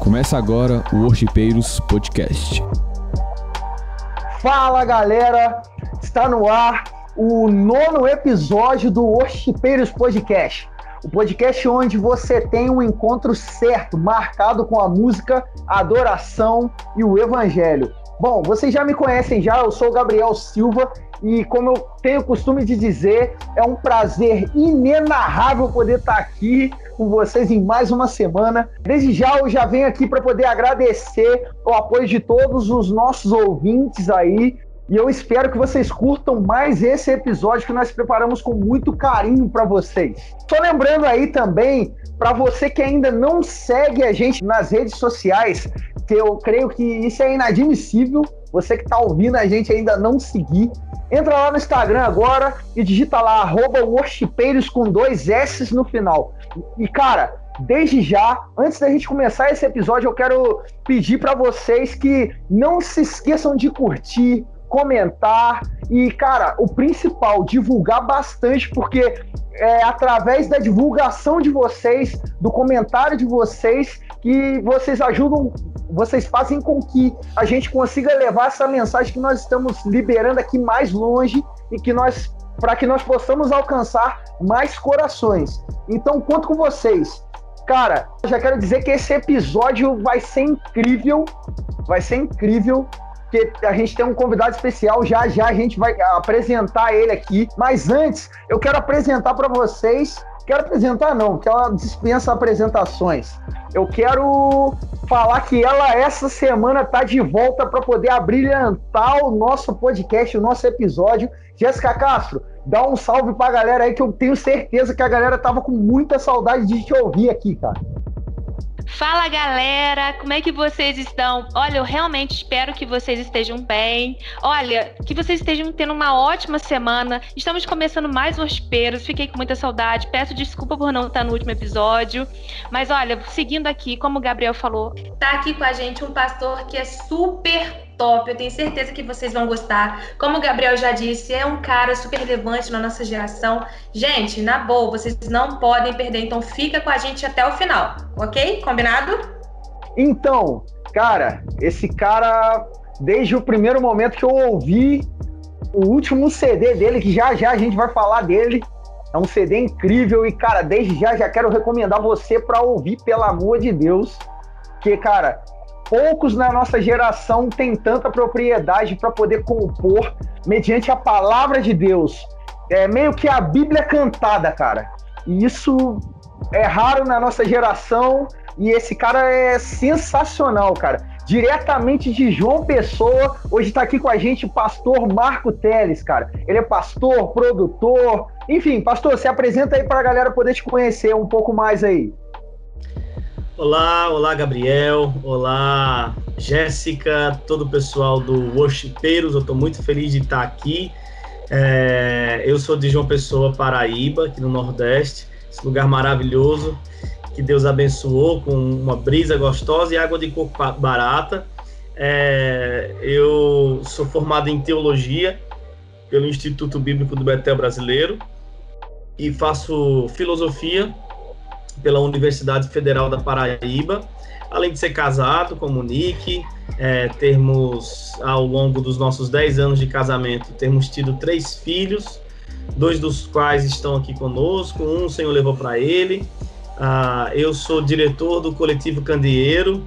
Começa agora o Worshipeiros Podcast. Fala galera, está no ar o nono episódio do Worshipeiros Podcast. O podcast onde você tem um encontro certo, marcado com a música, a adoração e o evangelho. Bom, vocês já me conhecem já, eu sou o Gabriel Silva e como eu tenho o costume de dizer, é um prazer inenarrável poder estar aqui com vocês em mais uma semana. Desde já eu já venho aqui para poder agradecer o apoio de todos os nossos ouvintes aí. E eu espero que vocês curtam mais esse episódio que nós preparamos com muito carinho para vocês. Só lembrando aí também, para você que ainda não segue a gente nas redes sociais, que eu creio que isso é inadmissível, você que está ouvindo a gente ainda não seguir, entra lá no Instagram agora e digita lá, arroba worshipeiros com dois S no final. E, cara, desde já, antes da gente começar esse episódio, eu quero pedir para vocês que não se esqueçam de curtir, comentar e, cara, o principal, divulgar bastante, porque é através da divulgação de vocês, do comentário de vocês, que vocês ajudam, vocês fazem com que a gente consiga levar essa mensagem que nós estamos liberando aqui mais longe e que nós para que nós possamos alcançar mais corações. Então, conto com vocês. Cara, já quero dizer que esse episódio vai ser incrível, vai ser incrível, porque a gente tem um convidado especial, já já a gente vai apresentar ele aqui. Mas antes, eu quero apresentar para vocês, quero apresentar não, porque ela dispensa apresentações. Eu quero falar que ela essa semana tá de volta para poder abrilhantar o nosso podcast, o nosso episódio. Jéssica Castro, dá um salve pra galera aí que eu tenho certeza que a galera tava com muita saudade de te ouvir aqui, cara. Fala galera, como é que vocês estão? Olha, eu realmente espero que vocês estejam bem. Olha, que vocês estejam tendo uma ótima semana. Estamos começando mais Hospeiros, fiquei com muita saudade. Peço desculpa por não estar no último episódio. Mas olha, seguindo aqui, como o Gabriel falou, tá aqui com a gente um pastor que é super top. Eu tenho certeza que vocês vão gostar. Como o Gabriel já disse, é um cara super relevante na nossa geração. Gente, na boa, vocês não podem perder. Então fica com a gente até o final, ok? Combinado? Então, cara, esse cara, desde o primeiro momento que eu ouvi o último CD dele, que já já a gente vai falar dele, é um CD incrível e, cara, desde já já quero recomendar você para ouvir, pelo amor de Deus. Que, cara, poucos na nossa geração têm tanta propriedade para poder compor mediante a palavra de Deus. É meio que a Bíblia cantada, cara. E isso é raro na nossa geração e esse cara é sensacional, cara. Diretamente de João Pessoa, hoje está aqui com a gente o pastor Marco Teles, cara. Ele é pastor, produtor, enfim, pastor, se apresenta aí para a galera poder te conhecer um pouco mais aí. Olá, olá Gabriel, olá Jéssica, todo o pessoal do Worshipeiros, eu estou muito feliz de estar aqui. É, eu sou de João Pessoa, Paraíba, aqui no Nordeste, esse lugar maravilhoso que Deus abençoou com uma brisa gostosa e água de coco barata. É, eu sou formado em teologia pelo Instituto Bíblico do Betel Brasileiro e faço filosofia pela Universidade Federal da Paraíba, além de ser casado com Monique, é, termos, ao longo dos nossos 10 anos de casamento, temos tido três filhos, dois dos quais estão aqui conosco, um o Senhor levou para ele. Ah, eu sou diretor do coletivo Candeeiro,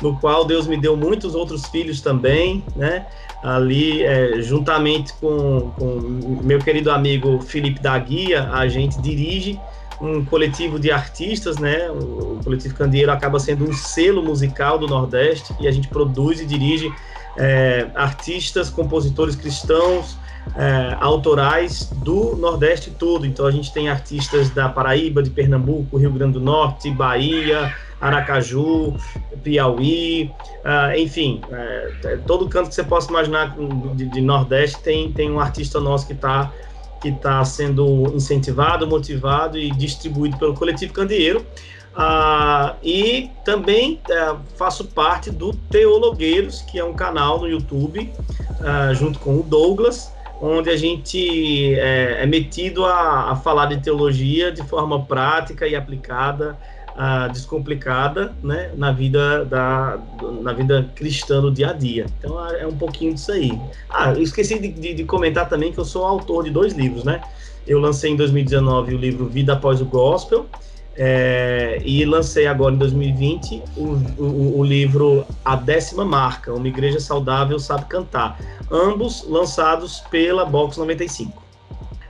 no qual Deus me deu muitos outros filhos também, né? Ali, é, juntamente com, com meu querido amigo Felipe da Guia, a gente dirige um coletivo de artistas, né? O coletivo Candeeiro acaba sendo um selo musical do Nordeste e a gente produz e dirige é, artistas, compositores cristãos, é, autorais do Nordeste todo. Então a gente tem artistas da Paraíba, de Pernambuco, Rio Grande do Norte, Bahia, Aracaju, Piauí, uh, enfim, é, todo canto que você possa imaginar de, de Nordeste tem, tem um artista nosso que está que está sendo incentivado, motivado e distribuído pelo Coletivo Candeeiro. Ah, e também é, faço parte do Teologueiros, que é um canal no YouTube, ah, junto com o Douglas, onde a gente é, é metido a, a, falar de teologia de forma prática e aplicada, uh, descomplicada, né, na vida da na vida cristã do dia a dia. Então é um pouquinho disso aí. Ah, eu esqueci de, de, de comentar também que eu sou autor de dois livros, né? Eu lancei em 2019 o livro Vida Após o Gospel, é, e lancei agora em 2020 o, o, o, livro A Décima Marca, Uma Igreja Saudável Sabe Cantar. Ambos lançados pela Box 95.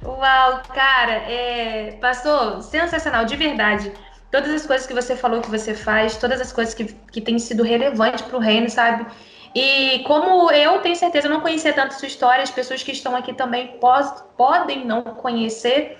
Uau, cara, é, pastor, sensacional, de verdade. Todas as coisas que você falou que você faz, todas as coisas que, que têm sido relevantes para o reino, sabe? E como eu tenho certeza, eu não conhecia tanto sua história, as pessoas que estão aqui também pos, podem não conhecer.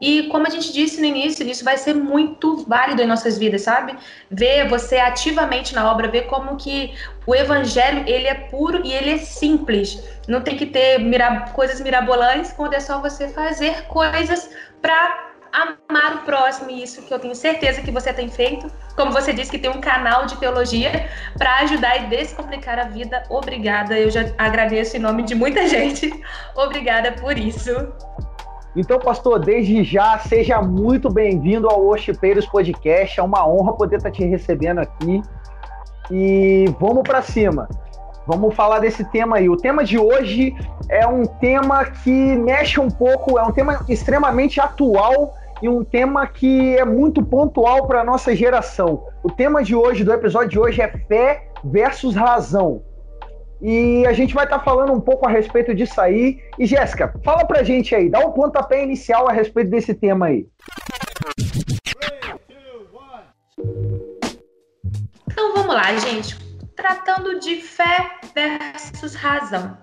E como a gente disse no início, isso vai ser muito válido em nossas vidas, sabe? Ver você ativamente na obra, ver como que o evangelho, ele é puro e ele é simples. Não tem que ter mira coisas mirabolantes quando é só você fazer coisas para amar o próximo, e isso que eu tenho certeza que você tem feito. Como você disse que tem um canal de teologia para ajudar e descomplicar a vida. Obrigada, eu já agradeço em nome de muita gente. Obrigada por isso. Então, pastor, desde já, seja muito bem-vindo ao Worshipeiros Podcast. É uma honra poder estar te recebendo aqui. E vamos para cima. Vamos falar desse tema aí. O tema de hoje é um tema que mexe um pouco, é um tema extremamente atual e um tema que é muito pontual para a nossa geração. O tema de hoje, do episódio de hoje, é fé versus razão. E a gente vai estar tá falando um pouco a respeito disso aí. E Jéssica, fala pra gente aí, dá um pontapé inicial a respeito desse tema aí. Então vamos lá, gente. Tratando de fé versus razão.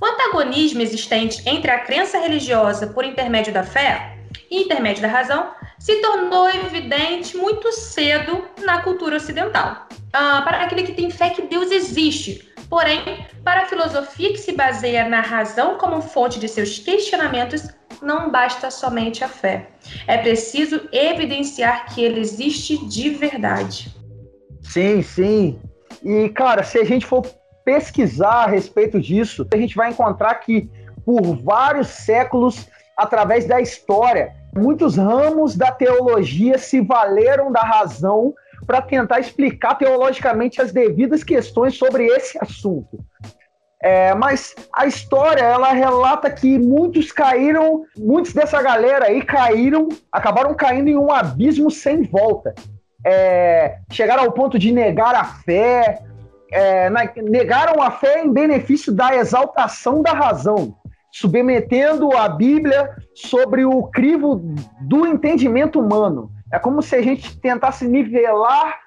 O antagonismo existente entre a crença religiosa por intermédio da fé intermédio da razão se tornou evidente muito cedo na cultura ocidental. Ah, para aquele que tem fé que Deus existe, Porém, para a filosofia que se baseia na razão como fonte de seus questionamentos, não basta somente a fé. É preciso evidenciar que ele existe de verdade. Sim, sim. E, cara, se a gente for pesquisar a respeito disso, a gente vai encontrar que por vários séculos, através da história, muitos ramos da teologia se valeram da razão para tentar explicar teologicamente as devidas questões sobre esse assunto. É, mas a história ela relata que muitos caíram, muitos dessa galera aí caíram, acabaram caindo em um abismo sem volta. É, chegaram ao ponto de negar a fé, é, negaram a fé em benefício da exaltação da razão, submetendo a Bíblia sobre o crivo do entendimento humano. É como se a gente tentasse nivelar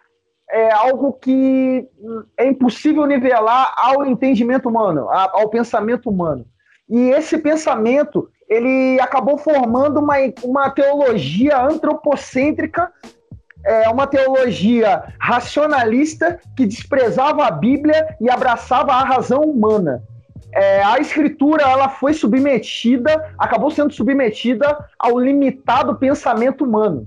é, algo que é impossível nivelar ao entendimento humano, ao pensamento humano. E esse pensamento ele acabou formando uma, uma teologia antropocêntrica, é, uma teologia racionalista que desprezava a Bíblia e abraçava a razão humana. É, a escritura ela foi submetida, acabou sendo submetida ao limitado pensamento humano.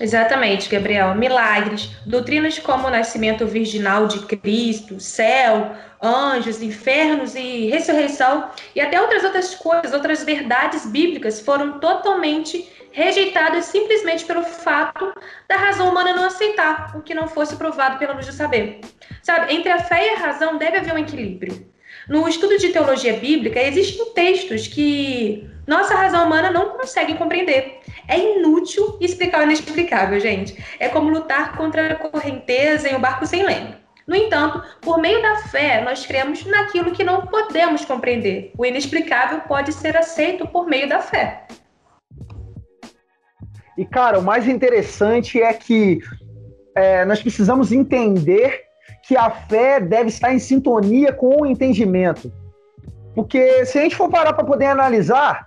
Exatamente, Gabriel. Milagres, doutrinas como o nascimento virginal de Cristo, céu, anjos, infernos e ressurreição, e até outras outras coisas, outras verdades bíblicas foram totalmente rejeitadas simplesmente pelo fato da razão humana não aceitar o que não fosse provado pela luz do saber. Sabe, entre a fé e a razão deve haver um equilíbrio. No estudo de teologia bíblica, existem textos que nossa razão humana não consegue compreender. É inútil explicar o inexplicável, gente. É como lutar contra a correnteza em um barco sem leme. No entanto, por meio da fé, nós cremos naquilo que não podemos compreender. O inexplicável pode ser aceito por meio da fé. E, cara, o mais interessante é que é, nós precisamos entender que a fé deve estar em sintonia com o entendimento. Porque se a gente for parar para poder analisar,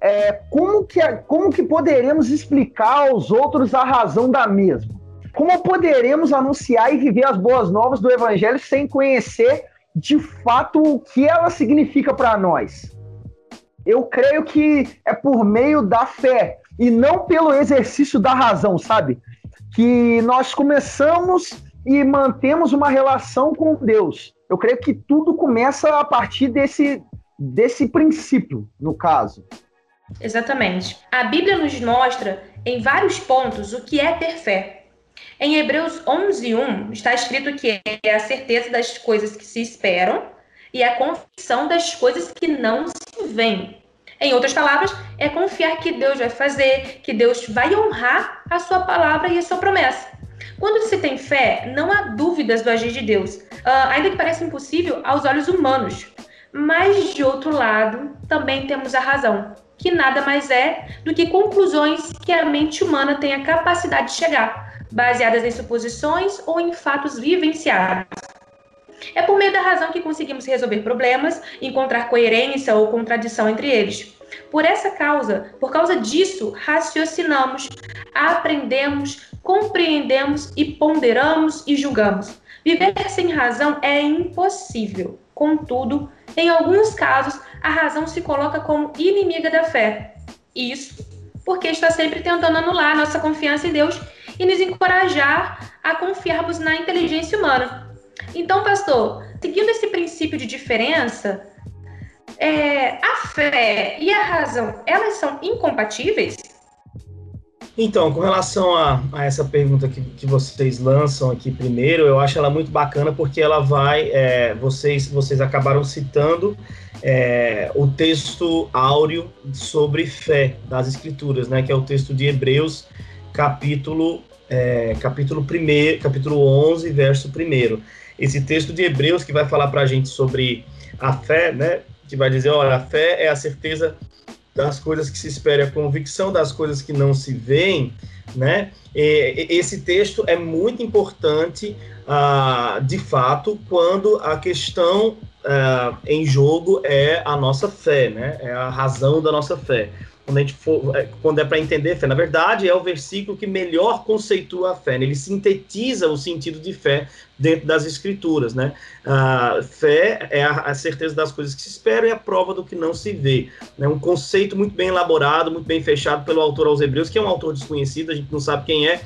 é, como, que, como que poderemos explicar aos outros a razão da mesma? Como poderemos anunciar e viver as boas novas do Evangelho sem conhecer de fato o que ela significa para nós? Eu creio que é por meio da fé e não pelo exercício da razão, sabe? Que nós começamos e mantemos uma relação com Deus. Eu creio que tudo começa a partir desse, desse princípio, no caso. Exatamente. A Bíblia nos mostra em vários pontos o que é ter fé. Em Hebreus 11:1 está escrito que é a certeza das coisas que se esperam e a convicção das coisas que não se veem. Em outras palavras, é confiar que Deus vai fazer, que Deus vai honrar a sua palavra e a sua promessa. Quando se tem fé, não há dúvidas do agir de Deus, uh, ainda que pareça impossível aos olhos humanos. Mas, de outro lado, também temos a razão, que nada mais é do que conclusões que a mente humana tem a capacidade de chegar, baseadas em suposições ou em fatos vivenciados. É por meio da razão que conseguimos resolver problemas, encontrar coerência ou contradição entre eles. Por essa causa, por causa disso, raciocinamos, aprendemos, compreendemos e ponderamos e julgamos. Viver sem razão é impossível. Contudo, em alguns casos, a razão se coloca como inimiga da fé. Isso porque está sempre tentando anular nossa confiança em Deus e nos encorajar a confiarmos na inteligência humana. Então, pastor, seguindo esse princípio de diferença, é, a fé e a razão, elas são incompatíveis? Então, com relação a, a essa pergunta que, que, vocês lançam aqui primeiro, eu acho ela muito bacana porque ela vai, é, vocês, vocês acabaram citando é, o texto áureo sobre fé das Escrituras, né, que é o texto de Hebreus, capítulo, é, capítulo, primeiro, capítulo 11, verso 1. Esse texto de Hebreus que vai falar para a gente sobre a fé, né, que vai dizer, olha, a fé é a certeza das coisas que se espera, a convicção das coisas que não se veem, né? Esse texto é muito importante, ah, de fato, quando a questão ah, em jogo é a nossa fé, né? É a razão da nossa fé quando a gente for, é, quando é para entender fé. Na verdade, é o versículo que melhor conceitua a fé. Né? Ele sintetiza o sentido de fé dentro das escrituras, né? A fé é a, certeza das coisas que se esperam e a prova do que não se vê. É um conceito muito bem elaborado, muito bem fechado pelo autor aos Hebreus, que é um autor desconhecido, a gente não sabe quem é,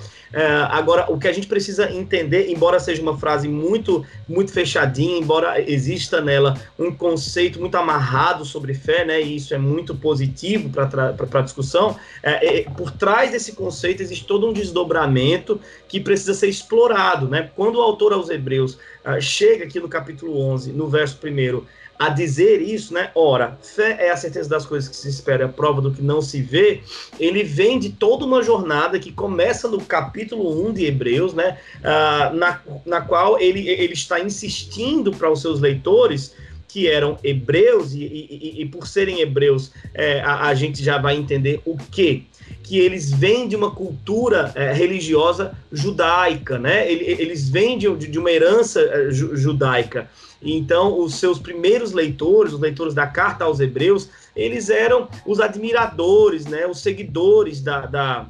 agora, o que a gente precisa entender, embora seja uma frase muito, muito fechadinha, embora exista nela um conceito muito amarrado sobre fé, né, e isso é muito positivo para a discussão, é, é, por trás desse conceito existe todo um desdobramento que precisa ser explorado. Né? Quando o autor aos Hebreus uh, chega aqui no capítulo 11, no verso 1, a dizer isso, né? Ora, fé é a certeza das coisas que se espera, a prova do que não se vê. Ele vem de toda uma jornada que começa no capítulo 1 de Hebreus, né? Ah, na, na qual ele, ele está insistindo para os seus leitores que eram hebreus, e, e, e por serem hebreus, é, a, a, gente já vai entender o que que eles vêm de uma cultura é, religiosa judaica, né? Eles vêm de, de uma herança é, judaica. Então, os seus primeiros leitores, os leitores da carta aos Hebreus, eles eram os admiradores, né, os seguidores da, da,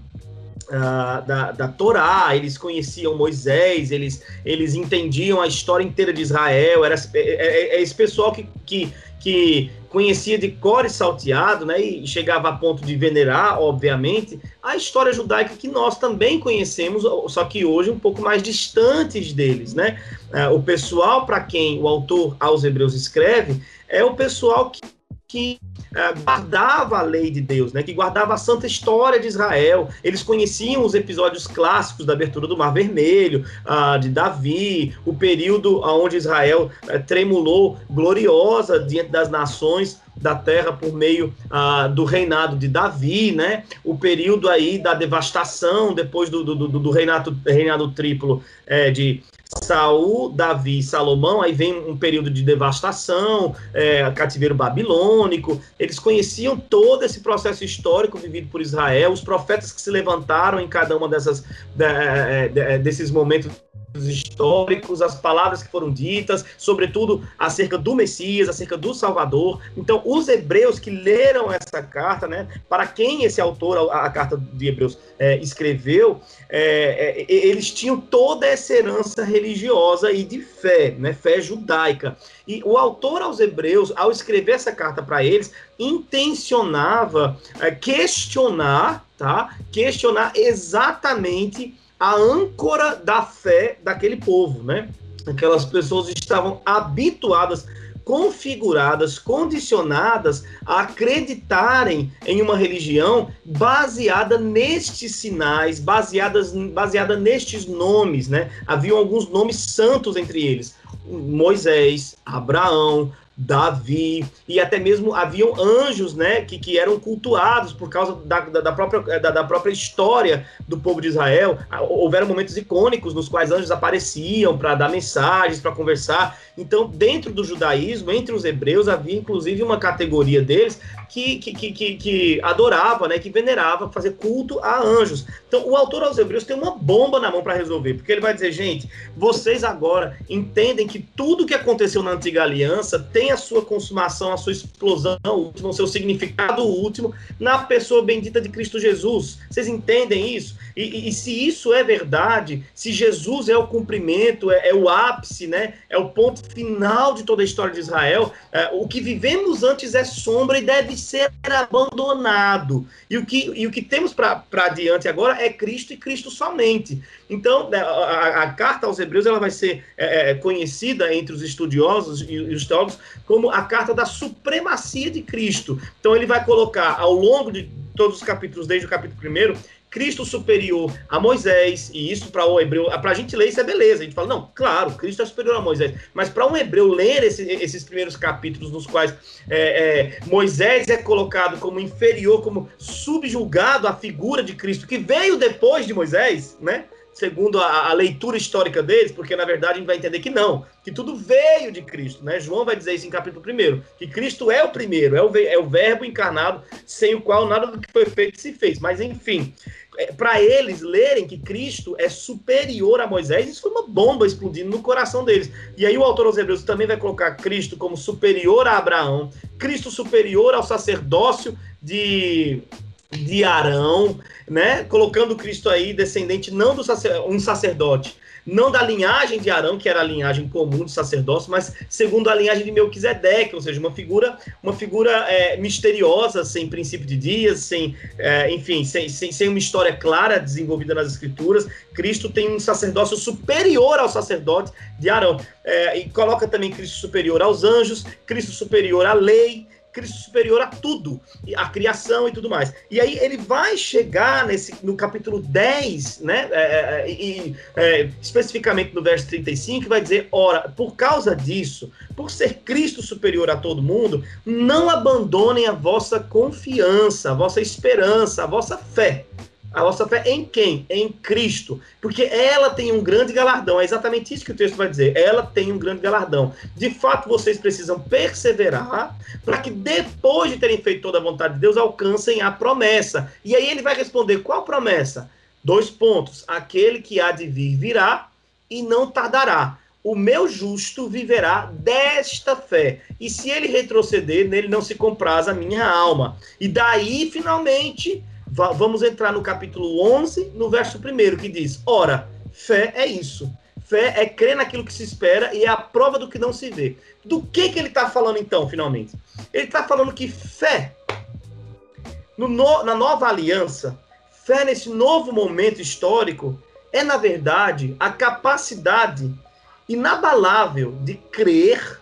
Uh, da, da Torá, eles conheciam Moisés, eles, eles entendiam a história inteira de Israel, era é, é, é esse pessoal que, que, que conhecia de cor e salteado, né, e chegava a ponto de venerar, obviamente, a história judaica que nós também conhecemos, só que hoje um pouco mais distantes deles, né? Uh, o pessoal para quem o autor aos Hebreus escreve é o pessoal que que uh, guardava a lei de Deus, né, que guardava a santa história de Israel. Eles conheciam os episódios clássicos da abertura do Mar Vermelho, uh, de Davi, o período onde Israel uh, tremulou gloriosa diante das nações da terra por meio uh, do reinado de Davi, né? O período aí da devastação depois do, do, do, do reinado, reinado triplo é, de Saul, Davi e Salomão, aí vem um período de devastação, é, cativeiro babilônico. Eles conheciam todo esse processo histórico vivido por Israel, os profetas que se levantaram em cada uma dessas de, de, desses momentos históricos, as palavras que foram ditas, sobretudo acerca do Messias, acerca do Salvador. Então, os hebreus que leram essa carta, né, para quem esse autor, a, a carta de Hebreus, é, escreveu, é, é, eles tinham toda essa herança religiosa e de fé, né, fé judaica. E o autor aos hebreus, ao escrever essa carta para eles, intencionava é, questionar, tá? Questionar exatamente a âncora da fé daquele povo, né? Aquelas pessoas estavam habituadas configuradas, condicionadas a acreditarem em uma religião baseada nestes sinais, baseadas, baseada nestes nomes, né? Haviam alguns nomes santos entre eles. Moisés, Abraão, Davi, e até mesmo haviam anjos, né, que, que eram cultuados por causa da, da, da própria, da, da, própria história do povo de Israel. Houveram momentos icônicos nos quais anjos apareciam para dar mensagens, para conversar. Então, dentro do judaísmo, entre os hebreus, havia inclusive uma categoria deles que, que, que, que, adorava, né, que venerava, fazer culto a anjos. Então, o autor aos Hebreus tem uma bomba na mão para resolver, porque ele vai dizer, gente, vocês agora entendem que tudo que aconteceu na antiga aliança tem a sua consumação, a sua explosão última, o seu significado último na pessoa bendita de Cristo Jesus. Vocês entendem isso? E, e, e se isso é verdade, se Jesus é o cumprimento, é, é, o ápice, né, é o ponto final de toda a história de Israel, é, o que vivemos antes é sombra e deve ser abandonado. E o que, e o que temos para adiante agora é Cristo e Cristo somente. Então, né, a, a carta aos Hebreus ela vai ser é, é, conhecida entre os estudiosos e os teólogos como a carta da supremacia de Cristo. Então, ele vai colocar ao longo de todos os capítulos, desde o capítulo 1, Cristo superior a Moisés, e isso para o hebreu, para a gente ler isso é beleza. A gente fala, não, claro, Cristo é superior a Moisés. Mas para um hebreu ler esse, esses primeiros capítulos, nos quais é, é, Moisés é colocado como inferior, como subjulgado à figura de Cristo, que veio depois de Moisés, né? Segundo a, a, leitura histórica deles, porque na verdade a gente vai entender que não, que tudo veio de Cristo, né? João vai dizer isso em capítulo 1, que Cristo é o primeiro, é o, é o verbo encarnado, sem o qual nada do que foi feito se fez. Mas enfim, é, para eles lerem que Cristo é superior a Moisés, isso foi uma bomba explodindo no coração deles. E aí o autor aos Hebreus também vai colocar Cristo como superior a Abraão, Cristo superior ao sacerdócio de de Arão, né? Colocando Cristo aí descendente não do sacer, um sacerdote, não da linhagem de Arão, que era a linhagem comum de sacerdócio, mas segundo a linhagem de Melquisedeque, ou seja, uma figura, uma figura é, misteriosa, sem princípio de dias, sem, é, enfim, sem, sem, sem uma história clara desenvolvida nas escrituras. Cristo tem um sacerdócio superior ao sacerdote de Arão. É, e coloca também Cristo superior aos anjos, Cristo superior à lei, Cristo superior a tudo, a criação e tudo mais. E aí ele vai chegar nesse, no capítulo 10, né? É, é, é, é, especificamente no verso 35, vai dizer: ora, por causa disso, por ser Cristo superior a todo mundo, não abandonem a vossa confiança, a vossa esperança, a vossa fé. A vossa fé em quem? Em Cristo. Porque ela tem um grande galardão. É exatamente isso que o texto vai dizer. Ela tem um grande galardão. De fato, vocês precisam perseverar para que depois de terem feito toda a vontade de Deus, alcancem a promessa. E aí ele vai responder: qual promessa? Dois pontos. Aquele que há de vir virá e não tardará. O meu justo viverá desta fé. E se ele retroceder, nele não se compraz a minha alma. E daí, finalmente vamos entrar no capítulo 11, no verso 1, que diz: Ora, fé é isso. Fé é crer naquilo que se espera e é a prova do que não se vê. Do que, que ele está falando então, finalmente? Ele está falando que fé, no, na nova aliança, fé nesse novo momento histórico, é, na verdade, a capacidade inabalável de crer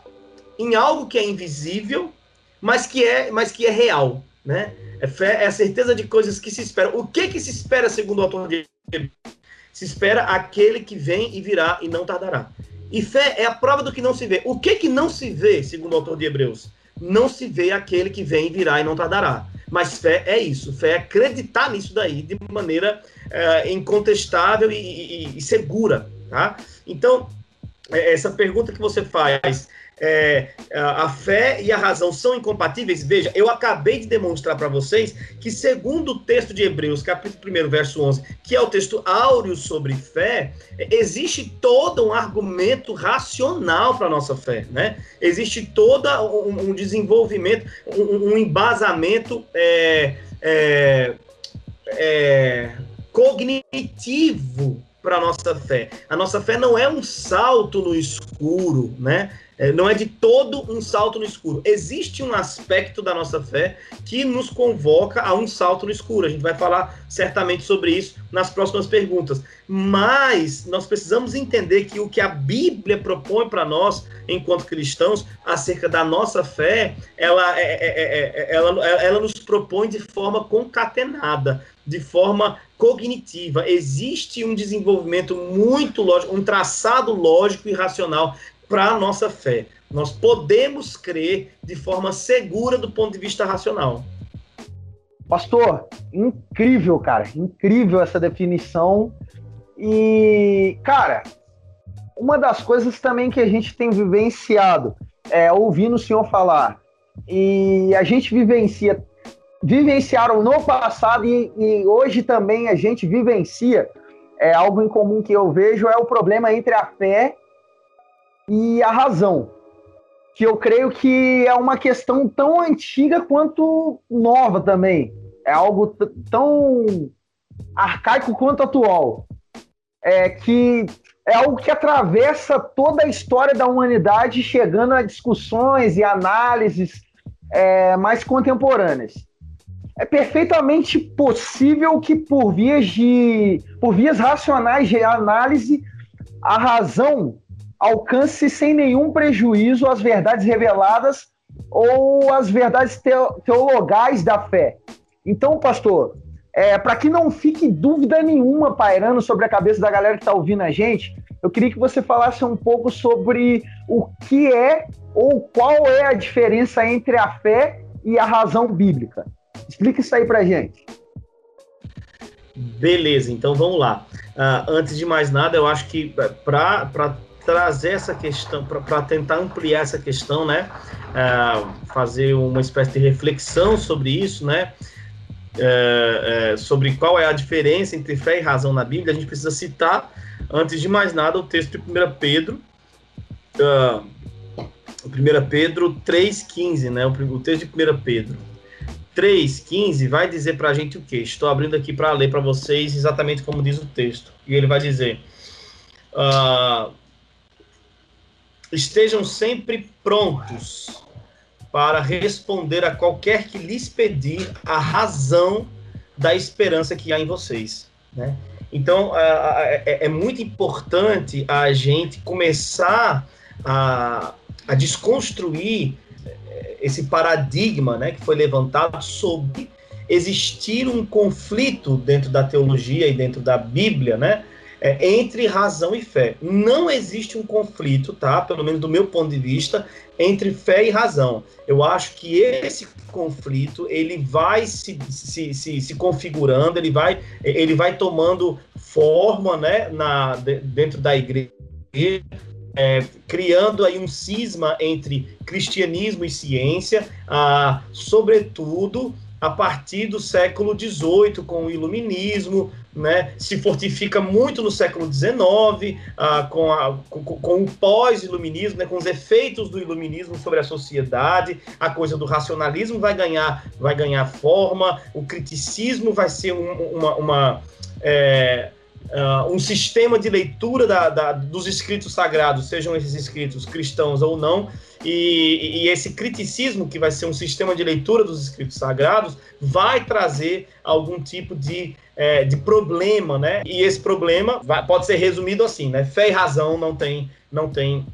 em algo que é invisível, mas que é, mas que é real, né? É fé, é a certeza de coisas que se esperam. O que que se espera segundo o autor de Se espera aquele que vem e virá e não tardará. E fé é a prova do que não se vê. O que que não se vê, segundo o autor de Hebreus? Não se vê aquele que vem e virá e não tardará. Mas fé é isso. Fé é acreditar nisso daí de maneira é, incontestável e, e, e segura, tá? Então, é, essa pergunta que você faz é, a fé e a razão são incompatíveis? Veja, eu acabei de demonstrar para vocês que, segundo o texto de Hebreus, capítulo 1, verso 11, que é o texto áureo sobre fé, existe todo um argumento racional para a nossa fé, né? Existe todo um, um desenvolvimento, um, um embasamento é, é, é cognitivo para a nossa fé. A nossa fé não é um salto no escuro, né? É, não é de todo um salto no escuro. Existe um aspecto da nossa fé que nos convoca a um salto no escuro. A gente vai falar certamente sobre isso nas próximas perguntas. Mas nós precisamos entender que o que a Bíblia propõe para nós, enquanto cristãos, acerca da nossa fé, ela, é, é, é, ela, ela nos propõe de forma concatenada, de forma cognitiva. Existe um desenvolvimento muito lógico, um traçado lógico e racional para a nossa fé. Nós podemos crer de forma segura do ponto de vista racional. Pastor, incrível, cara, incrível essa definição. E, cara, uma das coisas também que a gente tem vivenciado é ouvindo o senhor falar, e a gente vivencia, vivenciaram no passado e, e hoje também a gente vivencia, é algo em comum que eu vejo, é o problema entre a fé e a razão, que eu creio que é uma questão tão antiga quanto nova também. É algo tão arcaico quanto atual. É que é algo que atravessa toda a história da humanidade, chegando a discussões e análises é, mais contemporâneas. É perfeitamente possível que por vias de por vias racionais de análise a razão alcance sem nenhum prejuízo as verdades reveladas ou as verdades teologais da fé. Então, pastor, é, para que não fique dúvida nenhuma pairando sobre a cabeça da galera que está ouvindo a gente, eu queria que você falasse um pouco sobre o que é ou qual é a diferença entre a fé e a razão bíblica. Explica isso aí para gente. Beleza, então vamos lá. Uh, antes de mais nada, eu acho que para trazer essa questão, para tentar ampliar essa questão, né? É, fazer uma espécie de reflexão sobre isso, né? É, é, sobre qual é a diferença entre fé e razão na Bíblia, a gente precisa citar, antes de mais nada, o texto de 1 Pedro, uh, 1 Pedro 3,15, né? O, o texto de 1 Pedro 3,15 vai dizer para a gente o quê? Estou abrindo aqui para ler para vocês exatamente como diz o texto. E ele vai dizer: uh, estejam sempre prontos para responder a qualquer que lhes pedir a razão da esperança que há em vocês, né? Então, é, é muito importante a gente começar a, a desconstruir esse paradigma né, que foi levantado sobre existir um conflito dentro da teologia e dentro da Bíblia, né? é, entre razão e fé. Não existe um conflito, tá? Pelo menos do meu ponto de vista, entre fé e razão. Eu acho que esse conflito ele vai se, se, se, se configurando, ele vai, ele vai tomando forma, né, na, dentro da igreja. É, criando aí um cisma entre cristianismo e ciência, ah, sobretudo a partir do século XVIII, com o iluminismo, né, se fortifica muito no século XIX, ah, com, a, com, com, o pós-iluminismo, né, com os efeitos do iluminismo sobre a sociedade, a coisa do racionalismo vai ganhar, vai ganhar forma, o criticismo vai ser um, uma, uma é, uh, um sistema de leitura da, da, dos escritos sagrados, sejam esses escritos cristãos ou não, e, e, esse criticismo, que vai ser um sistema de leitura dos escritos sagrados, vai trazer algum tipo de, é, de problema, né? E esse problema vai, pode ser resumido assim, né? Fé e razão não tem, não tem,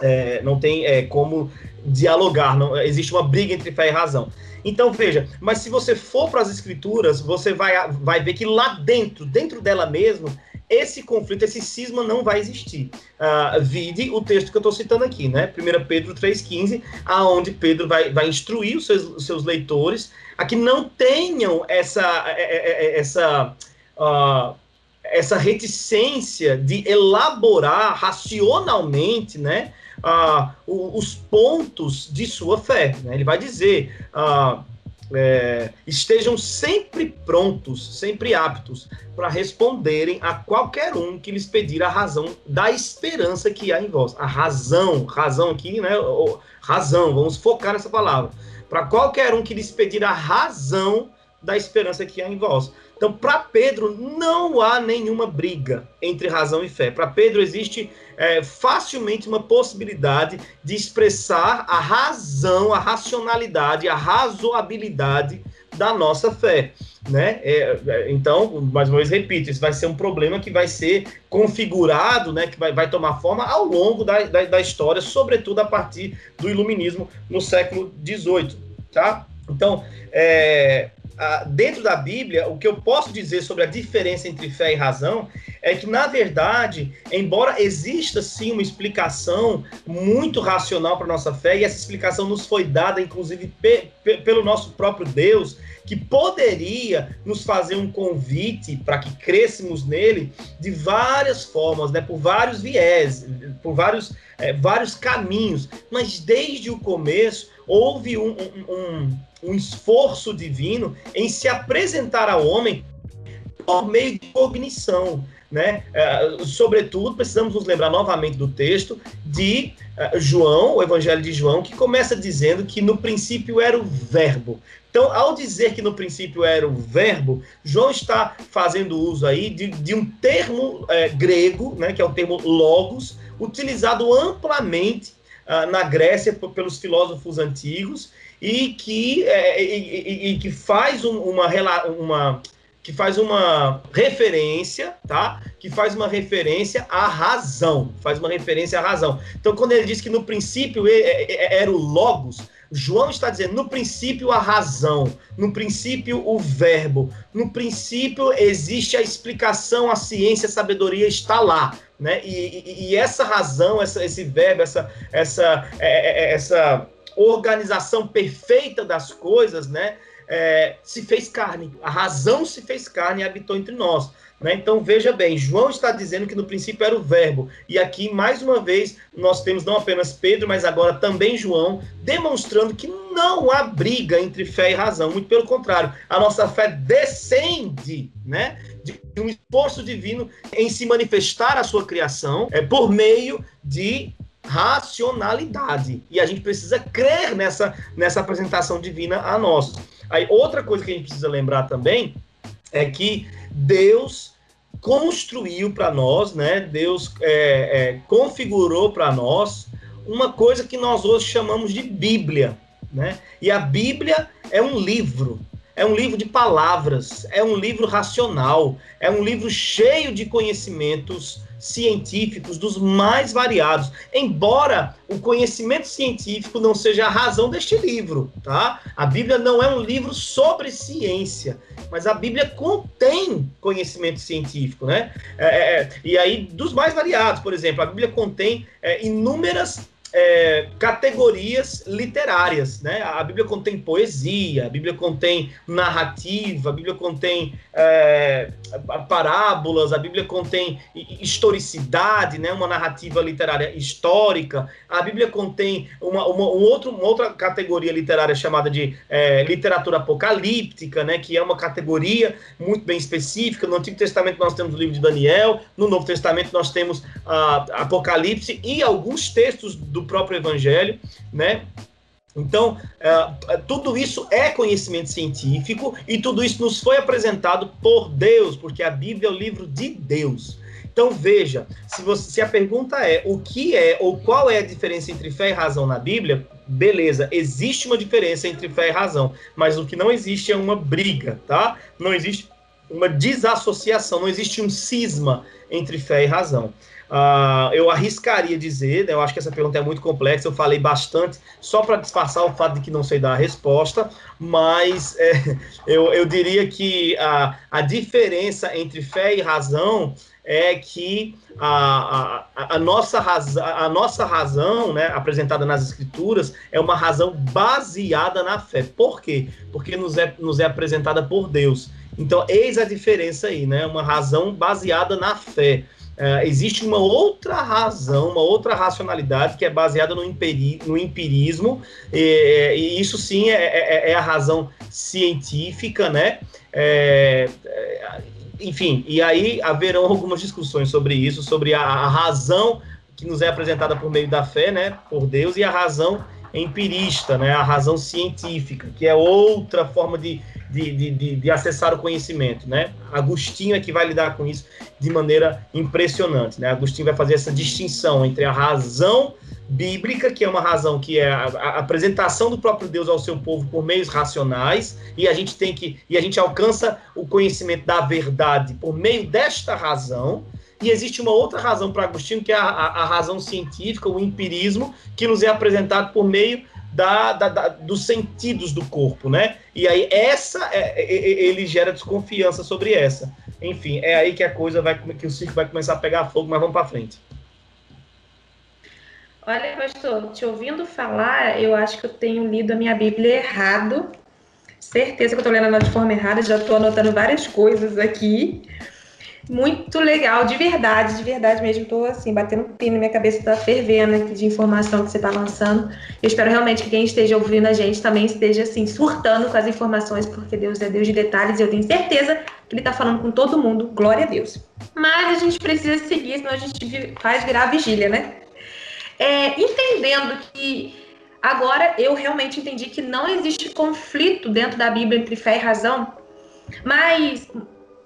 é, não tem é, como dialogar, não existe uma briga entre fé e razão. Então veja, mas se você for para as escrituras, você vai, vai ver que lá dentro, dentro dela mesmo, esse conflito, esse cisma não vai existir. Uh, vide o texto que eu estou citando aqui, né? 1 Pedro 3,15, aonde Pedro vai, vai instruir os seus, os seus leitores a que não tenham essa, é, é, é, essa, uh, essa reticência de elaborar racionalmente, né? Uh, os pontos de sua fé. Né? Ele vai dizer. Uh, é, estejam sempre prontos, sempre aptos para responderem a qualquer um que lhes pedir a razão da esperança que há em vós. A razão, razão aqui, né? Razão, vamos focar nessa palavra. Para qualquer um que lhes pedir a razão da esperança que há em vós. Então, para Pedro, não há nenhuma briga entre razão e fé. Para Pedro, existe é, facilmente uma possibilidade de expressar a razão, a racionalidade, a razoabilidade da nossa fé. Né? É, é, então, mais uma vez repito, isso vai ser um problema que vai ser configurado, né, que vai, vai tomar forma ao longo da, da, da história, sobretudo a partir do iluminismo no século XVIII. Tá? Então, é, dentro da Bíblia, o que eu posso dizer sobre a diferença entre fé e razão é que, na verdade, embora exista sim uma explicação muito racional para nossa fé, e essa explicação nos foi dada, inclusive, pe pe pelo nosso próprio Deus, que poderia nos fazer um convite para que crescemos nele de várias formas, né, por vários viés, por vários, é, vários caminhos, mas desde o começo houve um, um, um, um esforço divino em se apresentar ao homem por meio de cognição. Né? Uh, sobretudo, precisamos nos lembrar novamente do texto de uh, João, o Evangelho de João, que começa dizendo que no princípio era o Verbo. Então, ao dizer que no princípio era o Verbo, João está fazendo uso aí de, de um termo uh, grego, né, que é o termo logos, utilizado amplamente na Grécia pelos filósofos antigos e que, e, e, e que faz um, uma, uma que faz uma referência, tá? Que faz uma referência à razão, faz uma referência à razão. Então, quando ele diz que no princípio era o logos, João está dizendo no princípio a razão, no princípio o verbo, no princípio existe a explicação, a ciência, a sabedoria está lá, né? E, e, e essa razão, essa, esse verbo, essa, essa, é, é, essa organização perfeita das coisas, né? é, se fez carne, a razão se fez carne e habitou entre nós. Né? Então veja bem, João está dizendo que no princípio era o verbo, e aqui mais uma vez nós temos não apenas Pedro, mas agora também João, demonstrando que não há briga entre fé e razão, muito pelo contrário, a nossa fé descende né, de um esforço divino em se manifestar a sua criação é, por meio de racionalidade. E a gente precisa crer nessa, nessa apresentação divina a nós. Aí, outra coisa que a gente precisa lembrar também é que Deus construiu para nós, né? Deus é, é, configurou para nós uma coisa que nós hoje chamamos de Bíblia, né? E a Bíblia é um livro, é um livro de palavras, é um livro racional, é um livro cheio de conhecimentos científicos dos mais variados, embora o conhecimento científico não seja a razão deste livro, tá? A Bíblia não é um livro sobre ciência, mas a Bíblia contém conhecimento científico, né? É, é, é e aí, dos mais variados, por exemplo, a Bíblia contém é, inúmeras é, categorias literárias, né? A Bíblia contém poesia, a Bíblia contém narrativa, a Bíblia contém é, parábolas, a Bíblia contém historicidade, né? Uma narrativa literária histórica. A Bíblia contém uma, uma, um outro, uma outra categoria literária chamada de é, literatura apocalíptica, né? Que é uma categoria muito bem específica. No Antigo Testamento nós temos o livro de Daniel, no Novo Testamento nós temos a Apocalipse e alguns textos do próprio Evangelho, né? Então, uh, tudo isso é conhecimento científico e tudo isso nos foi apresentado por Deus, porque a Bíblia é o livro de Deus. Então, veja, se, você, se a pergunta é o que é ou qual é a diferença entre fé e razão na Bíblia, beleza, existe uma diferença entre fé e razão, mas o que não existe é uma briga, tá? Não existe uma desassociação, não existe um cisma entre fé e razão. Uh, eu arriscaria dizer, né, eu acho que essa pergunta é muito complexa, eu falei bastante só para disfarçar o fato de que não sei dar a resposta, mas é, eu, eu diria que a, a diferença entre fé e razão é que a, a, a, nossa, razão, a nossa razão, né, apresentada nas escrituras, é uma razão baseada na fé. Por quê? Porque nos é, nos é apresentada por Deus. Então, eis a diferença aí, né? Uma razão baseada na fé. Uh, existe uma outra razão, uma outra racionalidade que é baseada no, no empirismo, e, e, isso sim é, é, é, a razão científica, né? É, é, enfim, e aí haverão algumas discussões sobre isso, sobre a, a, razão que nos é apresentada por meio da fé, né? Por Deus, e a razão empirista, né? A razão científica, que é outra forma de, de, de, de, de, acessar o conhecimento, né? Agostinho é que vai lidar com isso de maneira impressionante, né? Agostinho vai fazer essa distinção entre a razão bíblica, que é uma razão que é a, a, apresentação do próprio Deus ao seu povo por meios racionais, e a gente tem que e a gente alcança o conhecimento da verdade por meio desta razão. E existe uma outra razão para Agostinho, que é a, a, razão científica, o empirismo, que nos é apresentado por meio da, da, da, dos sentidos do corpo, né? E aí essa é, é, é, ele gera desconfiança sobre essa. Enfim, é aí que a coisa vai que o circo vai começar a pegar fogo, mas vamos para frente. Olha, pastor, te ouvindo falar, eu acho que eu tenho lido a minha Bíblia errado. Certeza que eu estou lendo ela de forma errada, já estou anotando várias coisas aqui. Muito legal, de verdade, de verdade mesmo. Estou assim, batendo um pino minha cabeça, está fervendo aqui de informação que você está lançando. Eu espero realmente que quem esteja ouvindo a gente também esteja assim, surtando com as informações, porque Deus é Deus de detalhes e eu tenho certeza que Ele está falando com todo mundo. Glória a Deus. Mas a gente precisa seguir, senão a gente faz virar vigília, né? É, entendendo que agora eu realmente entendi que não existe conflito dentro da Bíblia entre fé e razão, mas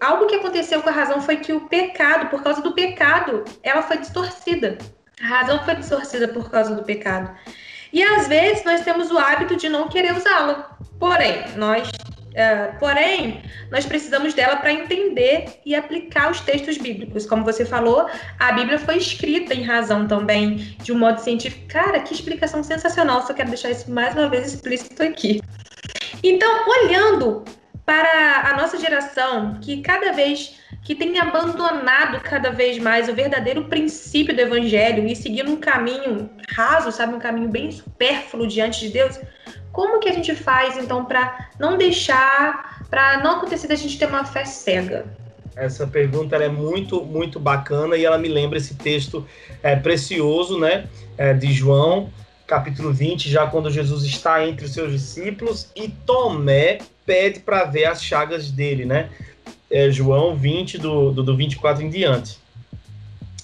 algo que aconteceu com a razão foi que o pecado, por causa do pecado, ela foi distorcida. A razão foi distorcida por causa do pecado. E às vezes nós temos o hábito de não querer usá-la. Porém, nós Uh, porém, nós precisamos dela para entender e aplicar os textos bíblicos. Como você falou, a Bíblia foi escrita em razão também, de um modo científico. Cara, que explicação sensacional! Só quero deixar isso mais uma vez explícito aqui. Então, olhando para a nossa geração, que cada vez que tem abandonado cada vez mais o verdadeiro princípio do evangelho e seguindo um caminho raso, sabe, um caminho bem supérfluo diante de Deus, como que a gente faz então para não deixar, para não acontecer da gente ter uma fé cega? Essa pergunta é muito, muito bacana e ela me lembra esse texto é, precioso, né, é, de João, capítulo 20, já quando Jesus está entre os seus discípulos e Tomé pede para ver as chagas dele, né? É João 20, do, do, do 24 em diante.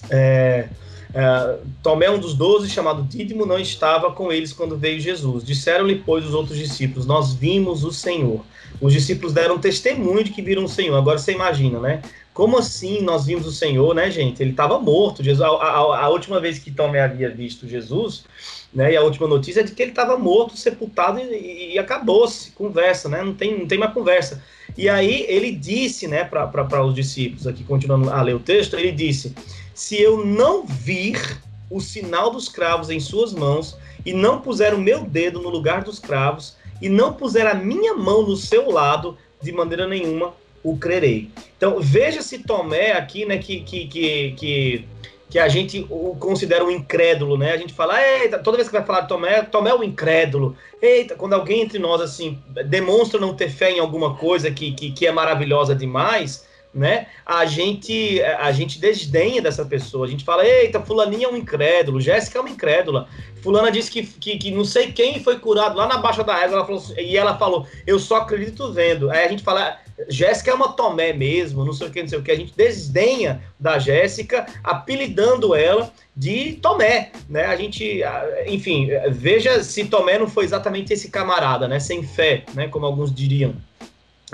É, é, Tomé, um dos doze, chamado Dídimo, não estava com eles quando veio Jesus. Disseram-lhe, pois, os outros discípulos: Nós vimos o Senhor. Os discípulos deram testemunho de que viram o Senhor. Agora você imagina, né? Como assim nós vimos o Senhor, né, gente? Ele estava morto. Jesus, a, a, a, última vez que Tomé havia visto Jesus, né, e a última notícia é de que ele estava morto, sepultado e, e acabou-se. Conversa, né? Não tem, não tem mais conversa. E aí ele disse, né, para os discípulos, aqui continuando a ler o texto, ele disse: Se eu não vir o sinal dos cravos em suas mãos, e não puser o meu dedo no lugar dos cravos, e não puser a minha mão no seu lado, de maneira nenhuma o crerei. Então, veja se Tomé aqui, né, que, que, que, que, a gente o considera um incrédulo, né? A gente fala, eita, toda vez que vai falar de Tomé, Tomé é um incrédulo. Eita, quando alguém entre nós, assim, demonstra não ter fé em alguma coisa que, que, que é maravilhosa demais, né? A gente a gente desdenha dessa pessoa. A gente fala, eita, fulaninha é um incrédulo, Jéssica é uma incrédula. Fulana disse que, que, que, não sei quem foi curado lá na baixa da régua, ela falou, e ela falou, eu só acredito vendo. Aí a gente fala, Jéssica é uma Tomé mesmo, não sei o que, não sei o que. A gente desdenha da Jéssica, apelidando ela de Tomé, né? A gente, enfim, veja se Tomé não foi exatamente esse camarada, né? Sem fé, né? Como alguns diriam.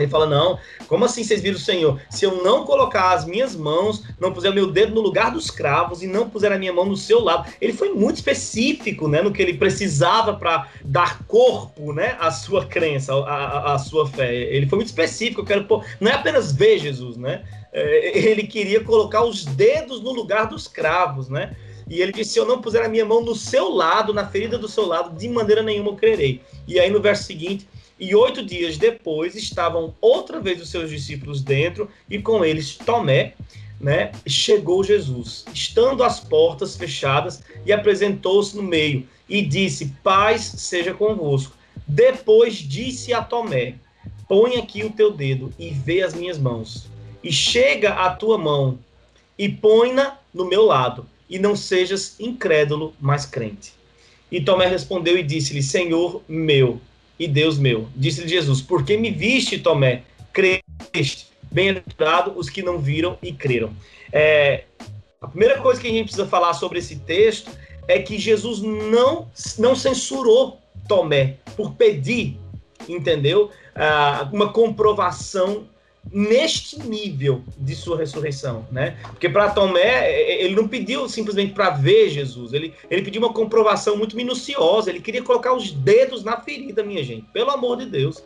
Ele fala: Não, como assim vocês viram o Senhor? Se eu não colocar as minhas mãos, não puser o meu dedo no lugar dos cravos e não puser a minha mão no seu lado. Ele foi muito específico né, no que ele precisava para dar corpo né, à sua crença, à, à, sua fé. Ele foi muito específico. Eu quero pôr, não é apenas ver Jesus, né? É, ele queria colocar os dedos no lugar dos cravos, né? E ele disse: Se eu não puser a minha mão no seu lado, na ferida do seu lado, de maneira nenhuma eu crerei. E aí no verso seguinte e oito dias depois estavam outra vez os seus discípulos dentro e com eles Tomé, né? Chegou Jesus, estando as portas fechadas, e apresentou-se no meio e disse: Paz seja convosco. Depois disse a Tomé: Põe aqui o teu dedo e vê as minhas mãos. E chega a tua mão e põe-na no meu lado, e não sejas incrédulo, mas crente. E Tomé respondeu e disse-lhe: Senhor meu e Deus meu. Disse-lhe Jesus: Por que me viste, Tomé? Creste. Bem-aventurado os que não viram e creram. É, a primeira coisa que a gente precisa falar sobre esse texto é que Jesus não, não censurou Tomé por pedir, entendeu? uh, uma comprovação neste nível de sua ressurreição, né? Porque para Tomé, ele não pediu simplesmente para ver Jesus, ele, ele pediu uma comprovação muito minuciosa, ele queria colocar os dedos na ferida, minha gente, pelo amor de Deus.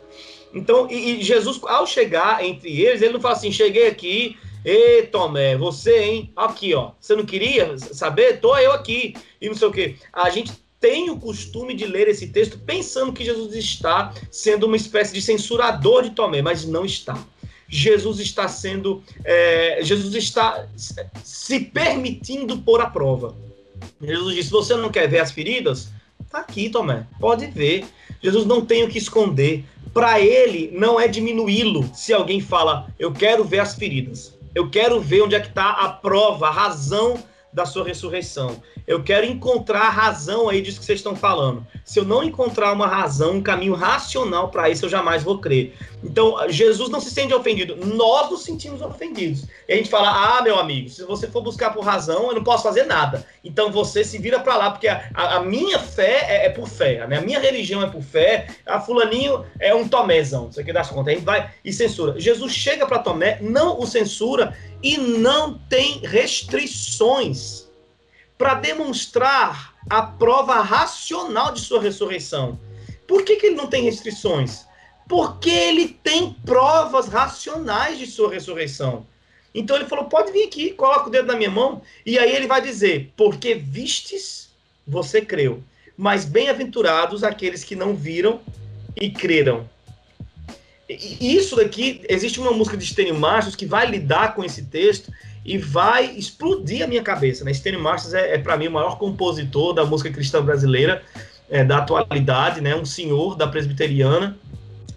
Então, e, e Jesus, ao chegar entre eles, ele não fala assim, cheguei aqui, Ei, Tomé, você, hein? Aqui, ó. Você não queria saber? Tô eu aqui. E não sei o quê. A gente tem o costume de ler esse texto pensando que Jesus está sendo uma espécie de censurador de Tomé, mas não está. Jesus está sendo, é, Jesus está se permitindo pôr à prova. Jesus disse: você não quer ver as feridas? Tá aqui, Tomé, pode ver. Jesus não tem o que esconder. Para ele, não é diminuí-lo se alguém fala: eu quero ver as feridas. Eu quero ver onde é que está a prova, a razão da sua ressurreição. Eu quero encontrar a razão aí disso que vocês estão falando. Se eu não encontrar uma razão, um caminho racional para isso, eu jamais vou crer. Então, Jesus não se sente ofendido, nós nos sentimos ofendidos. E a gente fala: ah, meu amigo, se você for buscar por razão, eu não posso fazer nada. Então você se vira para lá, porque a, a, minha fé é, é, por fé, a minha religião é por fé, a Fulaninho é um Tomézão. Você quer dar conta? A gente vai e censura. Jesus chega para Tomé, não o censura e não tem restrições para demonstrar a prova racional de sua ressurreição. Por que, que ele não tem restrições? Porque ele tem provas racionais de sua ressurreição. Então ele falou: pode vir aqui, coloca o dedo na minha mão, e aí ele vai dizer: porque vistes, você creu. Mas bem-aventurados aqueles que não viram e creram. E isso daqui, existe uma música de Stênio Machos que vai lidar com esse texto e vai explodir a minha cabeça. Né? Stênio Machos é, é para mim o maior compositor da música cristã brasileira é, da atualidade, né? um senhor da presbiteriana.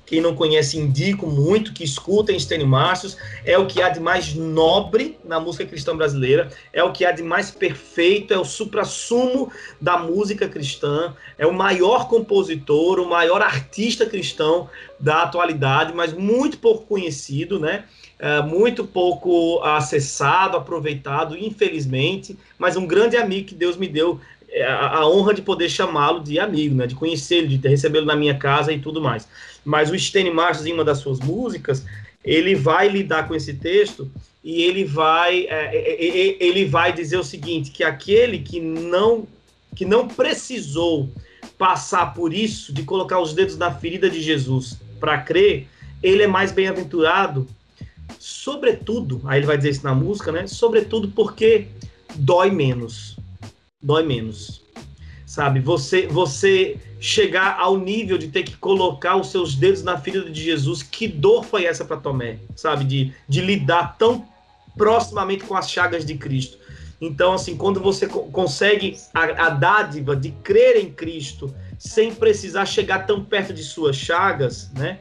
Quem não conhece, indico muito que escutem Stênio Machos. É o que há de mais nobre na música cristã brasileira, é o que há de mais perfeito, é o supra-sumo da música cristã, é o maior compositor, o maior artista cristão da atualidade, mas muito pouco conhecido, né? É, muito pouco acessado, aproveitado, infelizmente, mas um grande amigo que Deus me deu a, a honra de poder chamá-lo de amigo, né, de conhecê-lo, de recebê-lo na minha casa e tudo mais. Mas o Steny Marshall, em uma das suas músicas, ele vai lidar com esse texto e ele vai, é, é, é ele vai dizer o seguinte, que aquele que não, que não precisou passar por isso, de colocar os dedos na ferida de Jesus para crer, ele é mais bem-aventurado sobretudo, aí ele vai dizer isso na música, né? Sobretudo porque dói menos. Dói menos. Sabe? Você você chegar ao nível de ter que colocar os seus dedos na ferida de Jesus, que dor foi essa para Tomé, sabe? De, de lidar tão proximamente com as chagas de Cristo. Então, assim, quando você consegue a, a dádiva de crer em Cristo sem precisar chegar tão perto de suas chagas, né?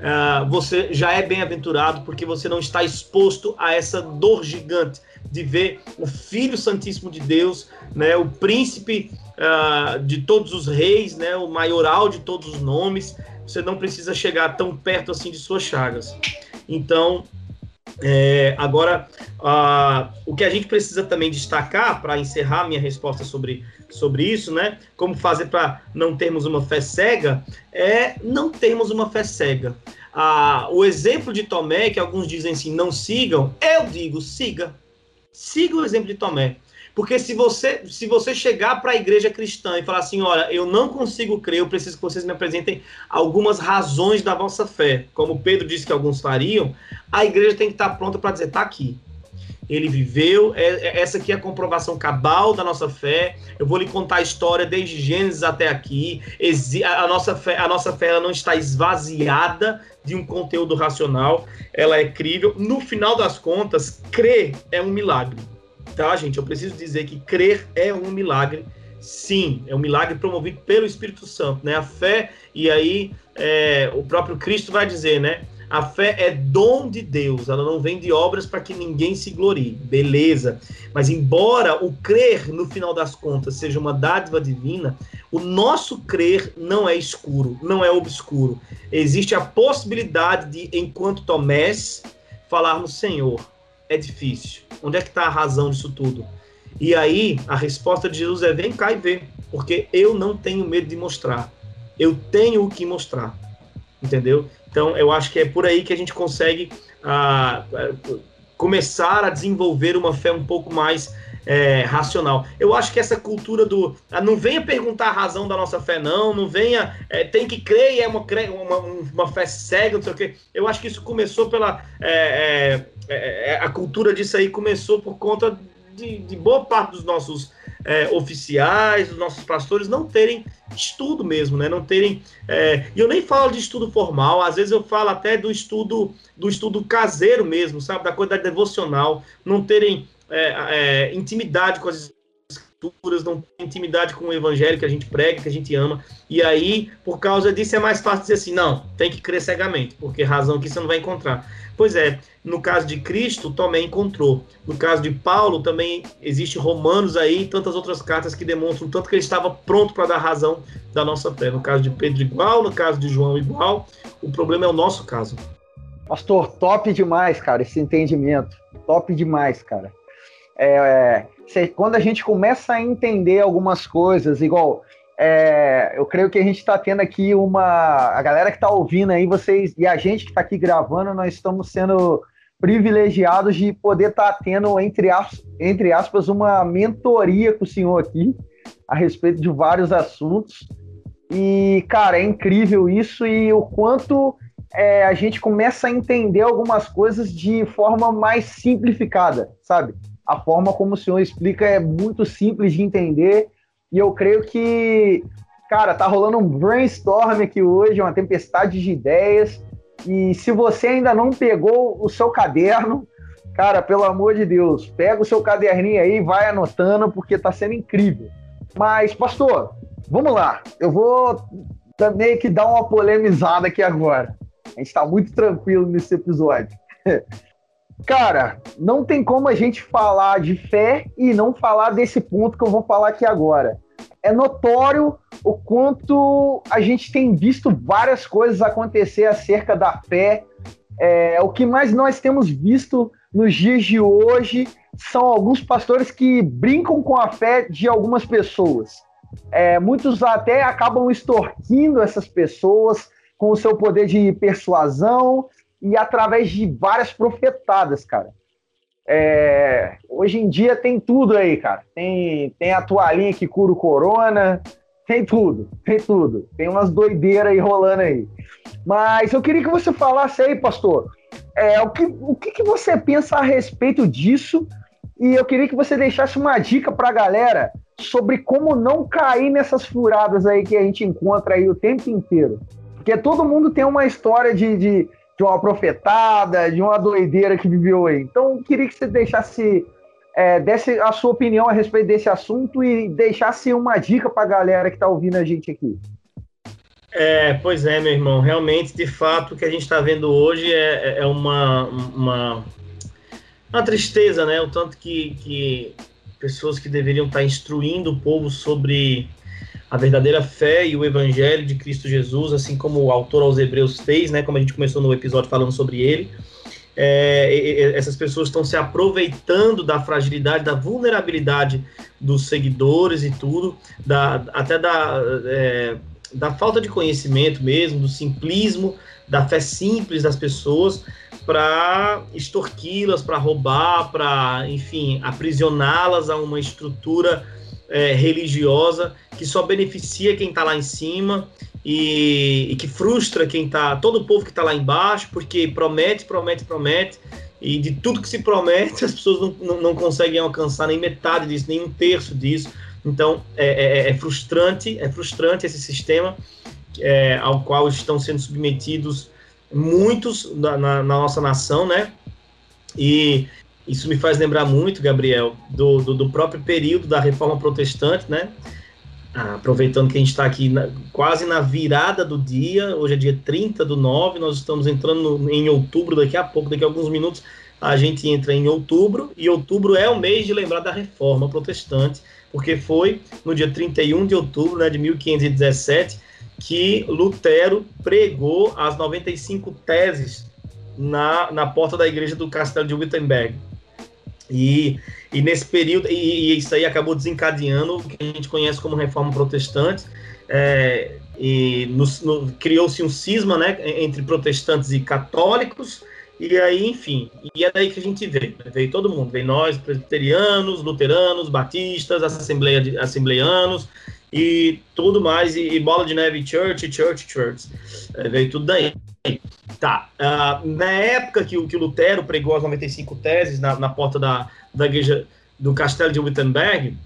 uh, você já é bem-aventurado porque você não está exposto a essa dor gigante de ver o Filho Santíssimo de Deus, né, o príncipe uh, de todos os reis, né, o maioral de todos os nomes. Você não precisa chegar tão perto assim de suas chagas. Então, é, agora, uh, o que a gente precisa também destacar para encerrar minha resposta sobre, sobre isso, né? Como fazer para não termos uma fé cega, é não termos uma fé cega. Ah, o exemplo de Tomé, que alguns dizem assim, não sigam, eu digo, siga. Siga o exemplo de Tomé. Porque se você, se você chegar para a igreja cristã e falar assim, olha, eu não consigo crer, eu preciso que vocês me apresentem algumas razões da vossa fé, como Pedro disse que alguns fariam, a igreja tem que estar pronta para dizer, tá aqui. Ele viveu, é, é, essa aqui é a comprovação cabal da nossa fé. Eu vou lhe contar a história desde Gênesis até aqui. A nossa fé, a nossa fé ela não está esvaziada de um conteúdo racional, ela é crível. No final das contas, crer é um milagre tá, gente? Eu preciso dizer que crer é um milagre. Sim, é um milagre promovido pelo Espírito Santo, né? A fé, e aí é, o próprio Cristo vai dizer, né? A fé é dom de Deus, ela não vem de obras para que ninguém se glorie. Beleza. Mas embora o crer, no final das contas, seja uma dádiva divina, o nosso crer não é escuro, não é obscuro. Existe a possibilidade de, enquanto Tomés, falarmos, Senhor, é difícil. Onde é que está a razão disso tudo? E aí, a resposta de Jesus é: vem cá e vê, porque eu não tenho medo de mostrar. Eu tenho o que mostrar. Entendeu? Então, eu acho que é por aí que a gente consegue ah, começar a desenvolver uma fé um pouco mais é, racional. Eu acho que essa cultura do. Ah, não venha perguntar a razão da nossa fé, não. Não venha. É, tem que crer e é uma, uma, uma fé cega, não sei o quê. Eu acho que isso começou pela. É, é, é, a cultura disso aí começou por conta de, de boa parte dos nossos é, oficiais, dos nossos pastores não terem estudo mesmo, né? Não terem. É, e eu nem falo de estudo formal, às vezes eu falo até do estudo do estudo caseiro mesmo, sabe? Da coisa devocional, não terem é, é, intimidade com as escrituras, não tem intimidade com o evangelho que a gente prega, que a gente ama. E aí, por causa disso, é mais fácil dizer assim: não, tem que crer cegamente, porque razão que você não vai encontrar. Pois é, no caso de Cristo, também encontrou. No caso de Paulo, também existe Romanos aí, tantas outras cartas que demonstram tanto que ele estava pronto para dar razão da nossa fé. No caso de Pedro, igual, no caso de João, igual. O problema é o nosso caso. Pastor, top demais, cara, esse entendimento. Top demais, cara. É, é, quando a gente começa a entender algumas coisas, igual é, eu creio que a gente está tendo aqui uma. A galera que está ouvindo aí, vocês e a gente que está aqui gravando, nós estamos sendo privilegiados de poder estar tá tendo, entre aspas, entre aspas, uma mentoria com o senhor aqui a respeito de vários assuntos. E, cara, é incrível isso e o quanto é, a gente começa a entender algumas coisas de forma mais simplificada, sabe? A forma como o senhor explica é muito simples de entender e eu creio que, cara, tá rolando um brainstorm aqui hoje, uma tempestade de ideias. E se você ainda não pegou o seu caderno, cara, pelo amor de Deus, pega o seu caderninho aí vai anotando, porque tá sendo incrível. Mas, pastor, vamos lá. Eu vou também que dar uma polemizada aqui agora. A gente tá muito tranquilo nesse episódio. Cara, não tem como a gente falar de fé e não falar desse ponto que eu vou falar aqui agora. É notório o quanto a gente tem visto várias coisas acontecer acerca da fé. É, o que mais nós temos visto nos dias de hoje são alguns pastores que brincam com a fé de algumas pessoas. É, muitos até acabam extorquindo essas pessoas com o seu poder de persuasão, e através de várias profetadas, cara. É, hoje em dia tem tudo aí, cara. Tem, tem a toalhinha que cura o corona, tem tudo, tem tudo. Tem umas doideiras aí rolando aí. Mas eu queria que você falasse aí, pastor, é, o, que, o que, que você pensa a respeito disso? E eu queria que você deixasse uma dica para a galera sobre como não cair nessas furadas aí que a gente encontra aí o tempo inteiro. Porque todo mundo tem uma história de, de de uma profetada, de uma doideira que viveu aí. Então, queria que você deixasse é, desse a sua opinião a respeito desse assunto e deixasse uma dica para a galera que está ouvindo a gente aqui. É, pois é, meu irmão. Realmente, de fato, o que a gente está vendo hoje é, é, é uma, uma, uma tristeza, né? O tanto que, que pessoas que deveriam estar tá instruindo o povo sobre a verdadeira fé e o evangelho de Cristo Jesus, assim como o autor aos Hebreus fez, né, como a gente começou no episódio falando sobre ele. É, essas pessoas estão se aproveitando da fragilidade, da vulnerabilidade dos seguidores e tudo, da, até da, é, da falta de conhecimento mesmo, do simplismo, da fé simples das pessoas, para extorquí-las, para roubar, para, enfim, aprisioná-las a uma estrutura é, religiosa que só beneficia quem está lá em cima e, e, que frustra quem está, todo o povo que está lá embaixo, porque promete, promete, promete, e de tudo que se promete, as pessoas não, não, não conseguem alcançar nem metade disso, nem um terço disso. Então é, é, é frustrante, é frustrante esse sistema é, ao qual estão sendo submetidos muitos na, na, na nossa nação, né? E isso me faz lembrar muito, Gabriel, do, do, do próprio período da Reforma Protestante, né? Ah, aproveitando que a gente está aqui na, quase na virada do dia, hoje é dia 30 do 9, nós estamos entrando no, em outubro daqui a pouco, daqui a alguns minutos a gente entra em outubro, e outubro é o mês de lembrar da Reforma Protestante, porque foi no dia 31 de outubro né, de 1517 que Lutero pregou as 95 teses na, na porta da igreja do Castelo de Wittenberg. E, e nesse período, e, e, isso aí acabou desencadeando o que a gente conhece como reforma protestante, é, e criou-se um cisma né, entre protestantes e católicos, e aí, enfim, e é daí que a gente veio. Né? Veio todo mundo, veio nós, presbiterianos, luteranos, batistas, assembleia assembleianos e tudo mais, e, e, bola de neve, church, church, church. É, veio tudo daí. Tá. Uh, na época que, que o Lutero pregou as 95 teses na, na porta da, da igreja do castelo de Wittenberg,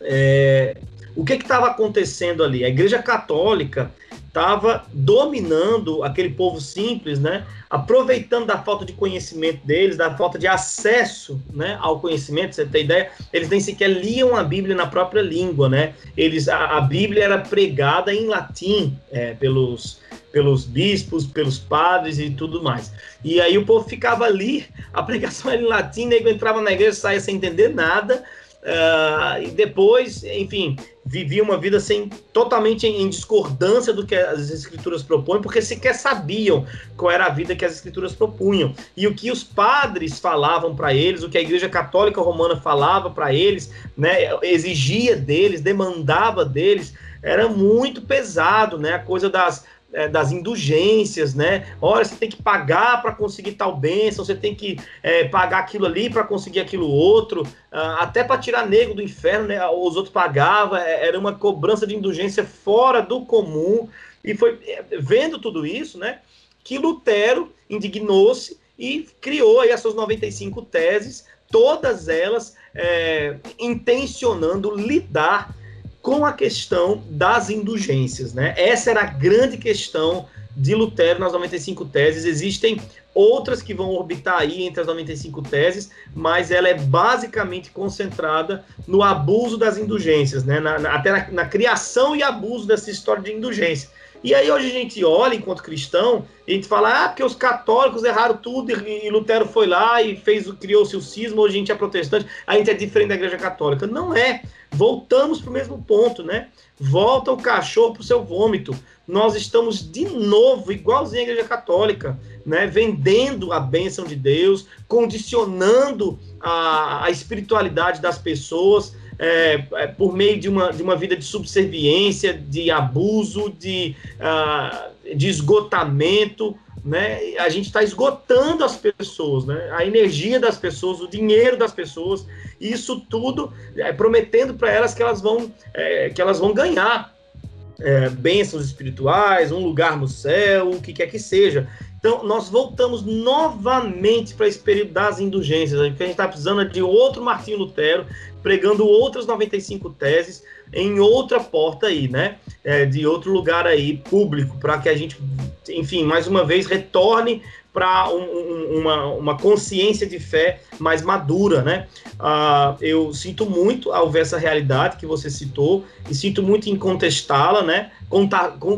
é, o que estava acontecendo ali? A igreja católica estava dominando aquele povo simples, né? Aproveitando da falta de conhecimento deles, da falta de acesso, né, ao conhecimento. Você tem ideia? Eles nem sequer liam a Bíblia na própria língua, né? Eles a, a Bíblia era pregada em latim é, pelos pelos bispos, pelos padres e tudo mais. E aí o povo ficava ali, a pregação era em latim, nego entrava na igreja, saía sem entender nada. Uh, e depois, enfim, vivia uma vida sem totalmente em, discordância do que as escrituras propõem, porque sequer sabiam qual era a vida que as escrituras propunham. E o que os padres falavam para eles, o que a Igreja Católica Romana falava para eles, né, exigia deles, demandava deles, era muito pesado, né? A coisa das é, das indulgências, né? Olha, você tem que pagar para conseguir tal bênção, você tem que é, pagar aquilo ali para conseguir aquilo outro, uh, até para tirar negro do inferno, né? Os outros pagavam, é, era uma cobrança de indulgência fora do comum. E foi é, vendo tudo isso, né? Que Lutero indignou-se e criou aí as suas 95 teses, todas elas é, intencionando lidar com a questão das indulgências. Né? Essa era a grande questão de Lutero nas 95 teses. Existem outras que vão orbitar aí entre as 95 teses, mas ela é basicamente concentrada no abuso das indulgências, né? Na, na, até na, na, criação e abuso dessa história de indulgência. E aí hoje a gente olha enquanto cristão e a gente fala, ah, porque os católicos erraram tudo e, e Lutero foi lá e fez criou-se o cisma, hoje a gente é protestante, a gente é diferente da igreja católica. Não é. Voltamos para o mesmo ponto, né? Volta o cachorro para o seu vômito. Nós estamos de novo, igualzinho à igreja católica, né? Vendendo a bênção de Deus, condicionando a, a espiritualidade das pessoas é, é, por meio de uma, de uma vida de subserviência, de abuso, de, uh, de esgotamento, né? A gente está esgotando as pessoas, né? A energia das pessoas, o dinheiro das pessoas, isso tudo é, prometendo para elas que elas vão, é, que elas vão ganhar é, bênçãos espirituais, um lugar no céu, o que quer que seja. Então, nós voltamos novamente para esse período das indulgências. O que a gente está precisando de outro Martinho Lutero, pregando outras 95 teses em outra porta aí, né? É, de outro lugar aí, público, para que a gente, enfim, mais uma vez, retorne para um, um, uma, uma consciência de fé mais madura, né? Uh, eu sinto muito ao ver essa realidade que você citou e sinto muito em contestá-la, né?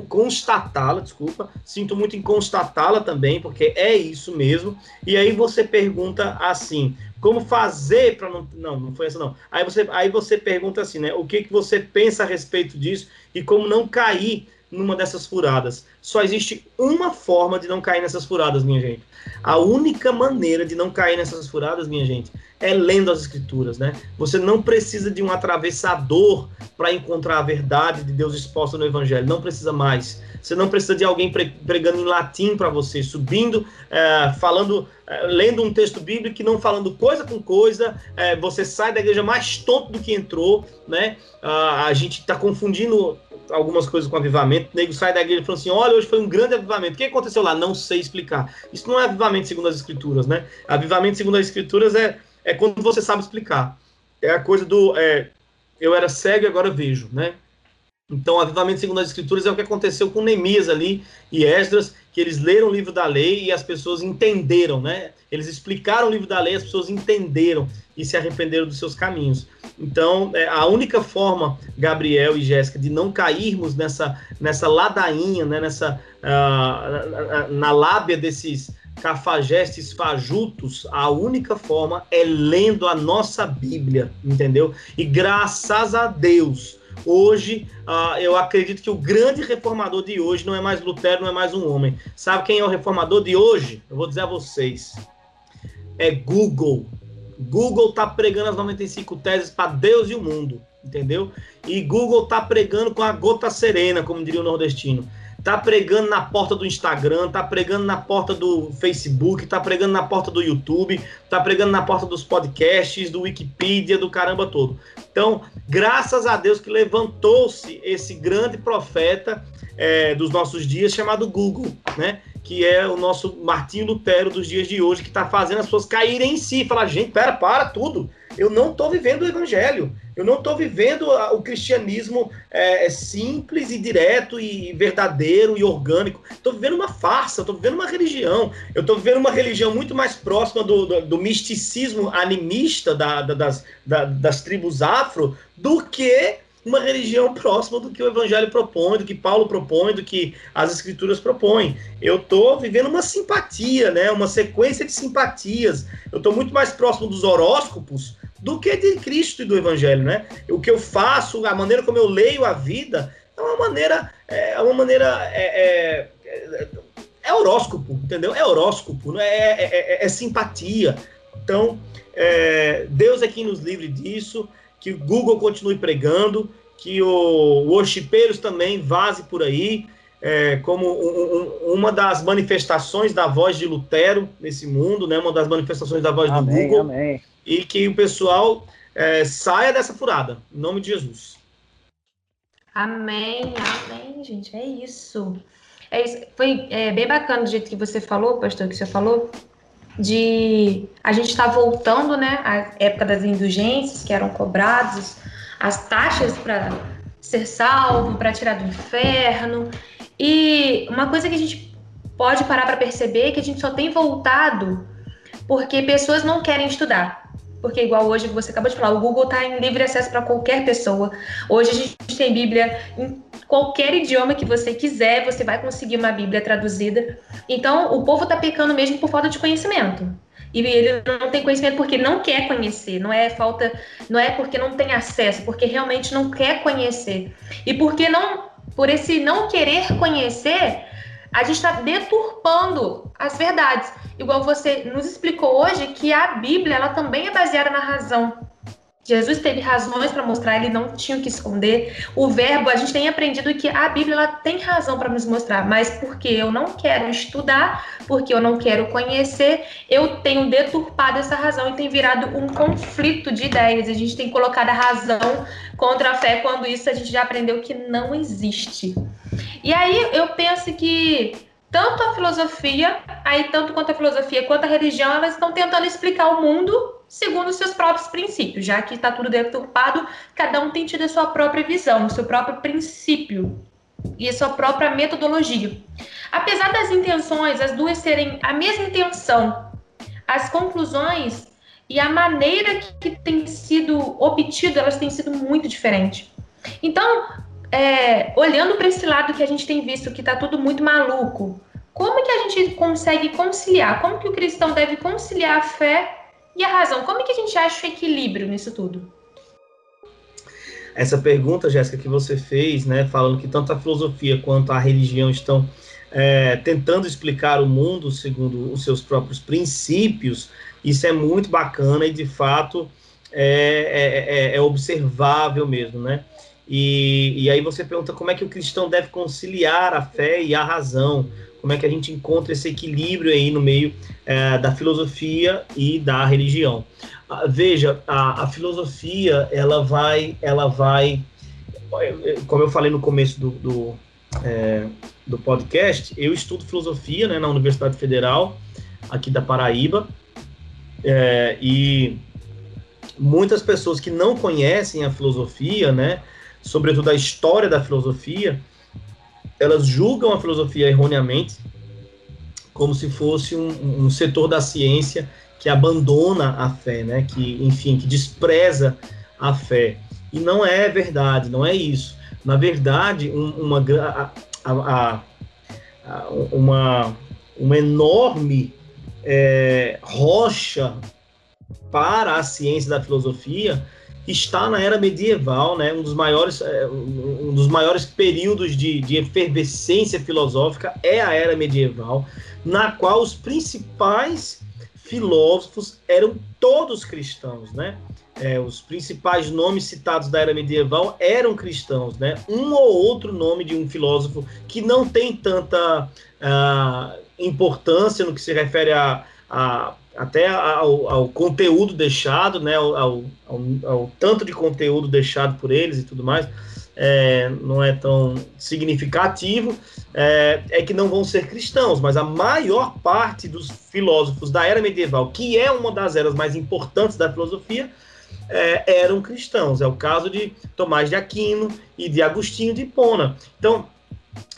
Constatá-la, desculpa. Sinto muito em constatá-la também, porque é isso mesmo. E aí você pergunta assim: como fazer para não. Não, não foi essa não. Aí você, aí você pergunta assim, né? O que, que você pensa a respeito disso e como não cair numa dessas furadas. Só existe uma forma de não cair nessas furadas, minha gente. A única maneira de não cair nessas furadas, minha gente, é lendo as escrituras, né? Você não precisa de um atravessador para encontrar a verdade de Deus exposta no evangelho, não precisa mais. Você não precisa de alguém pregando em latim para você, subindo, é, falando, é, lendo um texto bíblico e não falando coisa com coisa. É, você sai da igreja mais tonto do que entrou, né? Ah, a gente está confundindo algumas coisas com avivamento, o nego sai da igreja e fala assim: olha, hoje foi um grande avivamento. O que aconteceu lá? Não sei explicar. Isso não é avivamento segundo as escrituras, né? Avivamento segundo as escrituras é, é quando você sabe explicar. É a coisa do é, eu era cego e agora vejo, né? Então, avivamento segundo as escrituras é o que aconteceu com Neemias ali e Esdras, que eles leram o livro da lei e as pessoas entenderam, né? Eles explicaram o livro da lei, as pessoas entenderam e se arrependeram dos seus caminhos. Então, é, a única forma, Gabriel e Jéssica, de não cairmos nessa, nessa ladainha, né, nessa, uh, na, lábia desses cafajestes fajutos, a única forma é lendo a nossa Bíblia, entendeu? E graças a Deus, hoje uh, eu acredito que o grande reformador de hoje não é mais Lutero, não é mais um homem. Sabe quem é o reformador de hoje? Eu vou dizer a vocês. É Google Google tá pregando as 95 teses para Deus e o mundo, entendeu? E Google tá pregando com a gota serena, como diria o nordestino tá pregando na porta do Instagram, tá pregando na porta do Facebook, tá pregando na porta do YouTube, tá pregando na porta dos podcasts, do Wikipedia, do caramba todo. Então, graças a Deus que levantou-se esse grande profeta é, dos nossos dias chamado Google, né? Que é o nosso Martinho Lutero dos dias de hoje, que está fazendo as pessoas caírem em si. Falar, gente, pera, para tudo. Eu não estou vivendo o evangelho. Eu não estou vivendo o cristianismo é, é, simples e direto e verdadeiro e orgânico. Estou vivendo uma farsa, estou vivendo uma religião. Eu estou vivendo uma religião muito mais próxima do, do, do misticismo animista da, da, das, da, das tribos afro do que uma religião próxima do que o evangelho propõe, do que Paulo propõe, do que as escrituras propõem. Eu estou vivendo uma simpatia, né? uma sequência de simpatias. Eu estou muito mais próximo dos horóscopos do que de Cristo e do Evangelho, né? O que eu faço, a maneira como eu leio a vida, é uma maneira, é uma maneira, é, é, é horóscopo, entendeu? É horóscopo, é, é, é, é simpatia. Então, é, Deus é quem nos livre disso, que o Google continue pregando, que o Worshipeiros também vaze por aí, é, como um, um, uma das manifestações da voz de Lutero nesse mundo, né? Uma das manifestações da voz amém, do Google. Amém e que o pessoal é, saia dessa furada, em nome de Jesus. Amém, amém, gente, é isso. É isso. Foi é, bem bacana do jeito que você falou, pastor, que você falou, de a gente estar tá voltando, né, à época das indulgências que eram cobradas, as taxas para ser salvo, para tirar do inferno. E uma coisa que a gente pode parar para perceber é que a gente só tem voltado porque pessoas não querem estudar porque igual hoje você acabou de falar, o Google está em livre acesso para qualquer pessoa. Hoje a gente tem Bíblia em qualquer idioma que você quiser, você vai conseguir uma Bíblia traduzida. Então, o povo está pecando mesmo por falta de conhecimento. E ele não tem conhecimento porque não quer conhecer, não é falta, não é porque não tem acesso, porque realmente não quer conhecer. E porque não, por esse não querer conhecer, a gente está deturpando as verdades. Igual você nos explicou hoje que a Bíblia ela também é baseada na razão. Jesus teve razões para mostrar, ele não tinha o que esconder. O verbo, a gente tem aprendido que a Bíblia ela tem razão para nos mostrar, mas porque eu não quero estudar, porque eu não quero conhecer, eu tenho deturpado essa razão e tem virado um conflito de ideias. A gente tem colocado a razão contra a fé, quando isso a gente já aprendeu que não existe. E aí eu penso que tanto a filosofia, aí tanto quanto a filosofia quanto a religião, elas estão tentando explicar o mundo segundo os seus próprios princípios, já que está tudo deturpado, cada um tem tido a sua própria visão, o seu próprio princípio e a sua própria metodologia. Apesar das intenções, as duas terem a mesma intenção, as conclusões e a maneira que tem sido obtida, elas têm sido muito diferentes. Então, é, olhando para esse lado que a gente tem visto que está tudo muito maluco, como que a gente consegue conciliar? Como que o cristão deve conciliar a fé e a razão? Como que a gente acha o equilíbrio nisso tudo? Essa pergunta, Jéssica, que você fez, né, falando que tanto a filosofia quanto a religião estão é, tentando explicar o mundo segundo os seus próprios princípios, isso é muito bacana e, de fato, é, é, é, é observável mesmo, né? E, e aí você pergunta como é que o cristão deve conciliar a fé e a razão, como é que a gente encontra esse equilíbrio aí no meio é, da filosofia e da religião. Ah, veja, a, a, filosofia ela vai, ela vai, como eu falei no começo do, do, é, do podcast, eu estudo filosofia né, na Universidade Federal aqui da Paraíba é, e muitas pessoas que não conhecem a filosofia, né, sobretudo a história da filosofia, elas julgam a filosofia erroneamente como se fosse um, um, setor da ciência que abandona a fé, né? Que, enfim, que despreza a fé. E não é verdade, não é isso. Na verdade, um, uma, a, a, a, uma, uma enorme é, rocha para a ciência da filosofia está na era medieval, né, um dos maiores, é, um dos maiores períodos de, de efervescência filosófica é a era medieval, na qual os principais filósofos eram todos cristãos, né? É, os principais nomes citados da era medieval eram cristãos, né? Um ou outro nome de um filósofo que não tem tanta uh, importância no que se refere a, a até ao, ao, conteúdo deixado, né? Ao, ao, ao, tanto de conteúdo deixado por eles e tudo mais é, não é tão significativo, é, é, que não vão ser cristãos, mas a maior parte dos filósofos da era medieval, que é uma das eras mais importantes da filosofia, é, eram cristãos. É o caso de Tomás de Aquino e de Agostinho de Hipona. Então,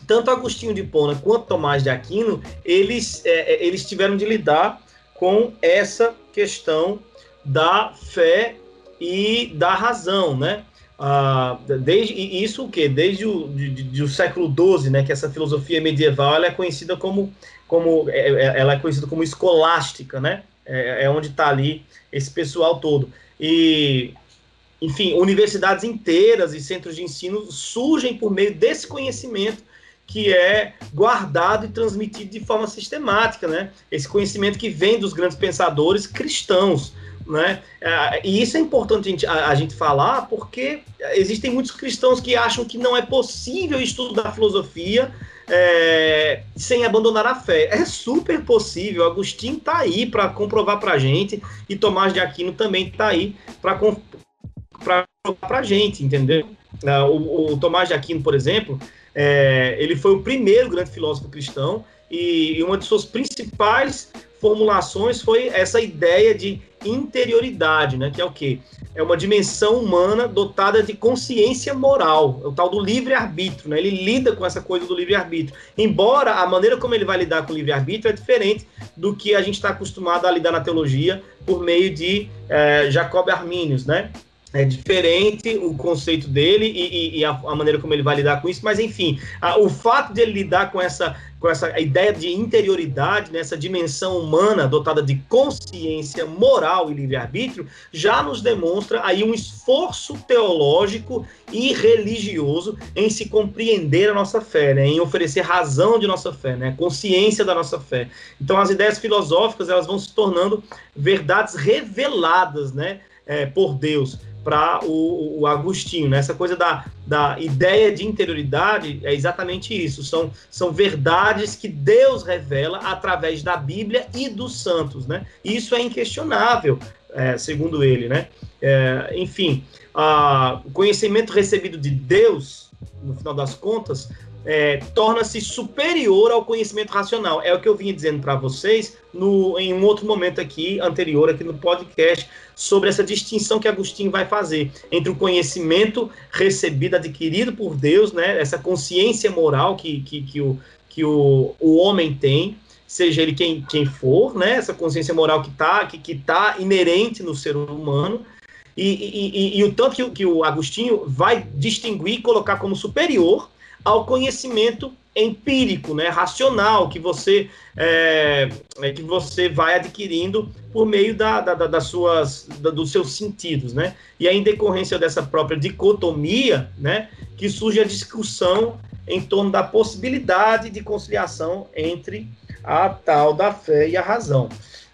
tanto Agostinho de Hipona quanto Tomás de Aquino, eles, é, é, eles tiveram de lidar com essa questão da fé e da razão, né? Ah, desde isso o que desde o de, de, século XII né que essa filosofia medieval ela é conhecida como como é, é, ela é conhecida como escolástica né? É, é onde está ali esse pessoal todo. E enfim universidades inteiras e centros de ensino surgem por meio desse conhecimento que é guardado e transmitido de forma sistemática né esse conhecimento que vem dos grandes pensadores cristãos né? É, e isso é importante a gente, a, a gente falar porque existem muitos cristãos que acham que não é possível estudar filosofia é, sem abandonar a fé. É super possível. Agostinho está aí para comprovar para a gente e Tomás de Aquino também está aí para provar para a gente, entendeu? É, o, o, Tomás de Aquino, por exemplo, é, ele foi o primeiro grande filósofo cristão e, e uma de suas principais formulações foi essa ideia de interioridade, né? Que é o quê? É uma dimensão humana dotada de consciência moral, é o tal do livre-arbítrio, né? Ele lida com essa coisa do livre-arbítrio. Embora a maneira como ele vai lidar com o livre-arbítrio é diferente do que a gente está acostumado a lidar na teologia por meio de é, Jacob Arminius, né? É diferente o conceito dele e, e, e a, a, maneira como ele vai lidar com isso, mas enfim, a, o fato de ele lidar com essa, com essa ideia de interioridade, nessa dimensão humana dotada de consciência moral e livre-arbítrio, já nos demonstra aí um esforço teológico e religioso em se compreender a nossa fé, né, em oferecer razão de nossa fé, né, consciência da nossa fé. Então as ideias filosóficas elas vão se tornando verdades reveladas, né, é, por Deus para o, o, Agostinho. Né? Essa coisa da, da ideia de interioridade é exatamente isso. São, são verdades que Deus revela através da Bíblia e dos santos. Né? Isso é inquestionável, é, segundo ele. Né? É, enfim, o conhecimento recebido de Deus, no final das contas, é, torna-se superior ao conhecimento racional. É o que eu vinha dizendo para vocês no, em um outro momento aqui, anterior, aqui no podcast, sobre essa distinção que Agostinho vai fazer entre o conhecimento recebido, adquirido por Deus, né, essa consciência moral que, que, que, o, que o, o homem tem, seja ele quem, quem for, né, essa consciência moral que está que, que tá inerente no ser humano, e, e, e, e o tanto que, que o Agostinho vai distinguir e colocar como superior ao conhecimento empírico, né, racional que você é, é, que você vai adquirindo por meio da, da, da, das suas da, dos seus sentidos, né? E aí, em decorrência dessa própria dicotomia, né, que surge a discussão em torno da possibilidade de conciliação entre a tal da fé e a razão.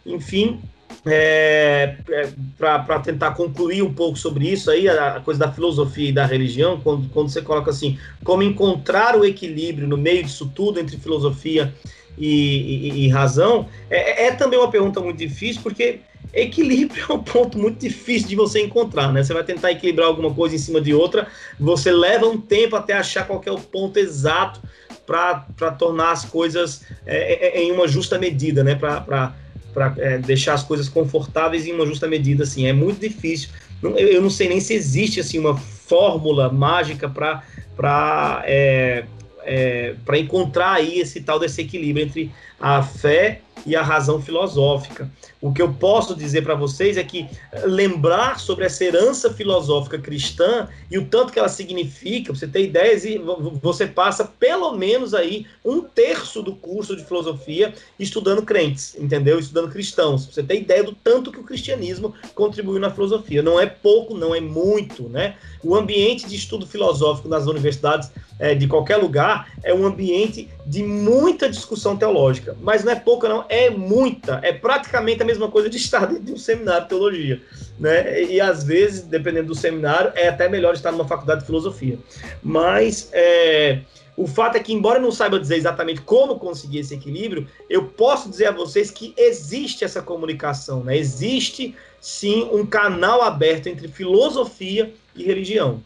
Enfim, é, é, para tentar concluir um pouco sobre isso aí, a, a, coisa da filosofia e da religião, quando, quando você coloca assim, como encontrar o equilíbrio no meio disso tudo entre filosofia e, e, e razão, é, é, também uma pergunta muito difícil, porque equilíbrio é um ponto muito difícil de você encontrar, né? Você vai tentar equilibrar alguma coisa em cima de outra, você leva um tempo até achar qual é o ponto exato para tornar as coisas é, é, em uma justa medida, né? Para para é, deixar as coisas confortáveis em uma justa medida, assim, é muito difícil. Eu, eu não sei nem se existe assim uma fórmula mágica para para é, é, para encontrar aí esse tal desse equilíbrio entre a fé e a razão filosófica. O que eu posso dizer para vocês é que lembrar sobre essa herança filosófica cristã e o tanto que ela significa, você ter ideias, e você passa pelo menos aí um terço do curso de filosofia estudando crentes, entendeu? Estudando cristãos. Você tem ideia do tanto que o cristianismo contribuiu na filosofia. Não é pouco, não é muito, né? O ambiente de estudo filosófico nas universidades é, de qualquer lugar, é um ambiente de muita discussão teológica. Mas não é pouca, não, é muita. É praticamente a mesma coisa de estar dentro de um seminário de teologia. Né? E às vezes, dependendo do seminário, é até melhor estar numa faculdade de filosofia. Mas é, o fato é que, embora eu não saiba dizer exatamente como conseguir esse equilíbrio, eu posso dizer a vocês que existe essa comunicação, né? Existe sim um canal aberto entre filosofia e religião.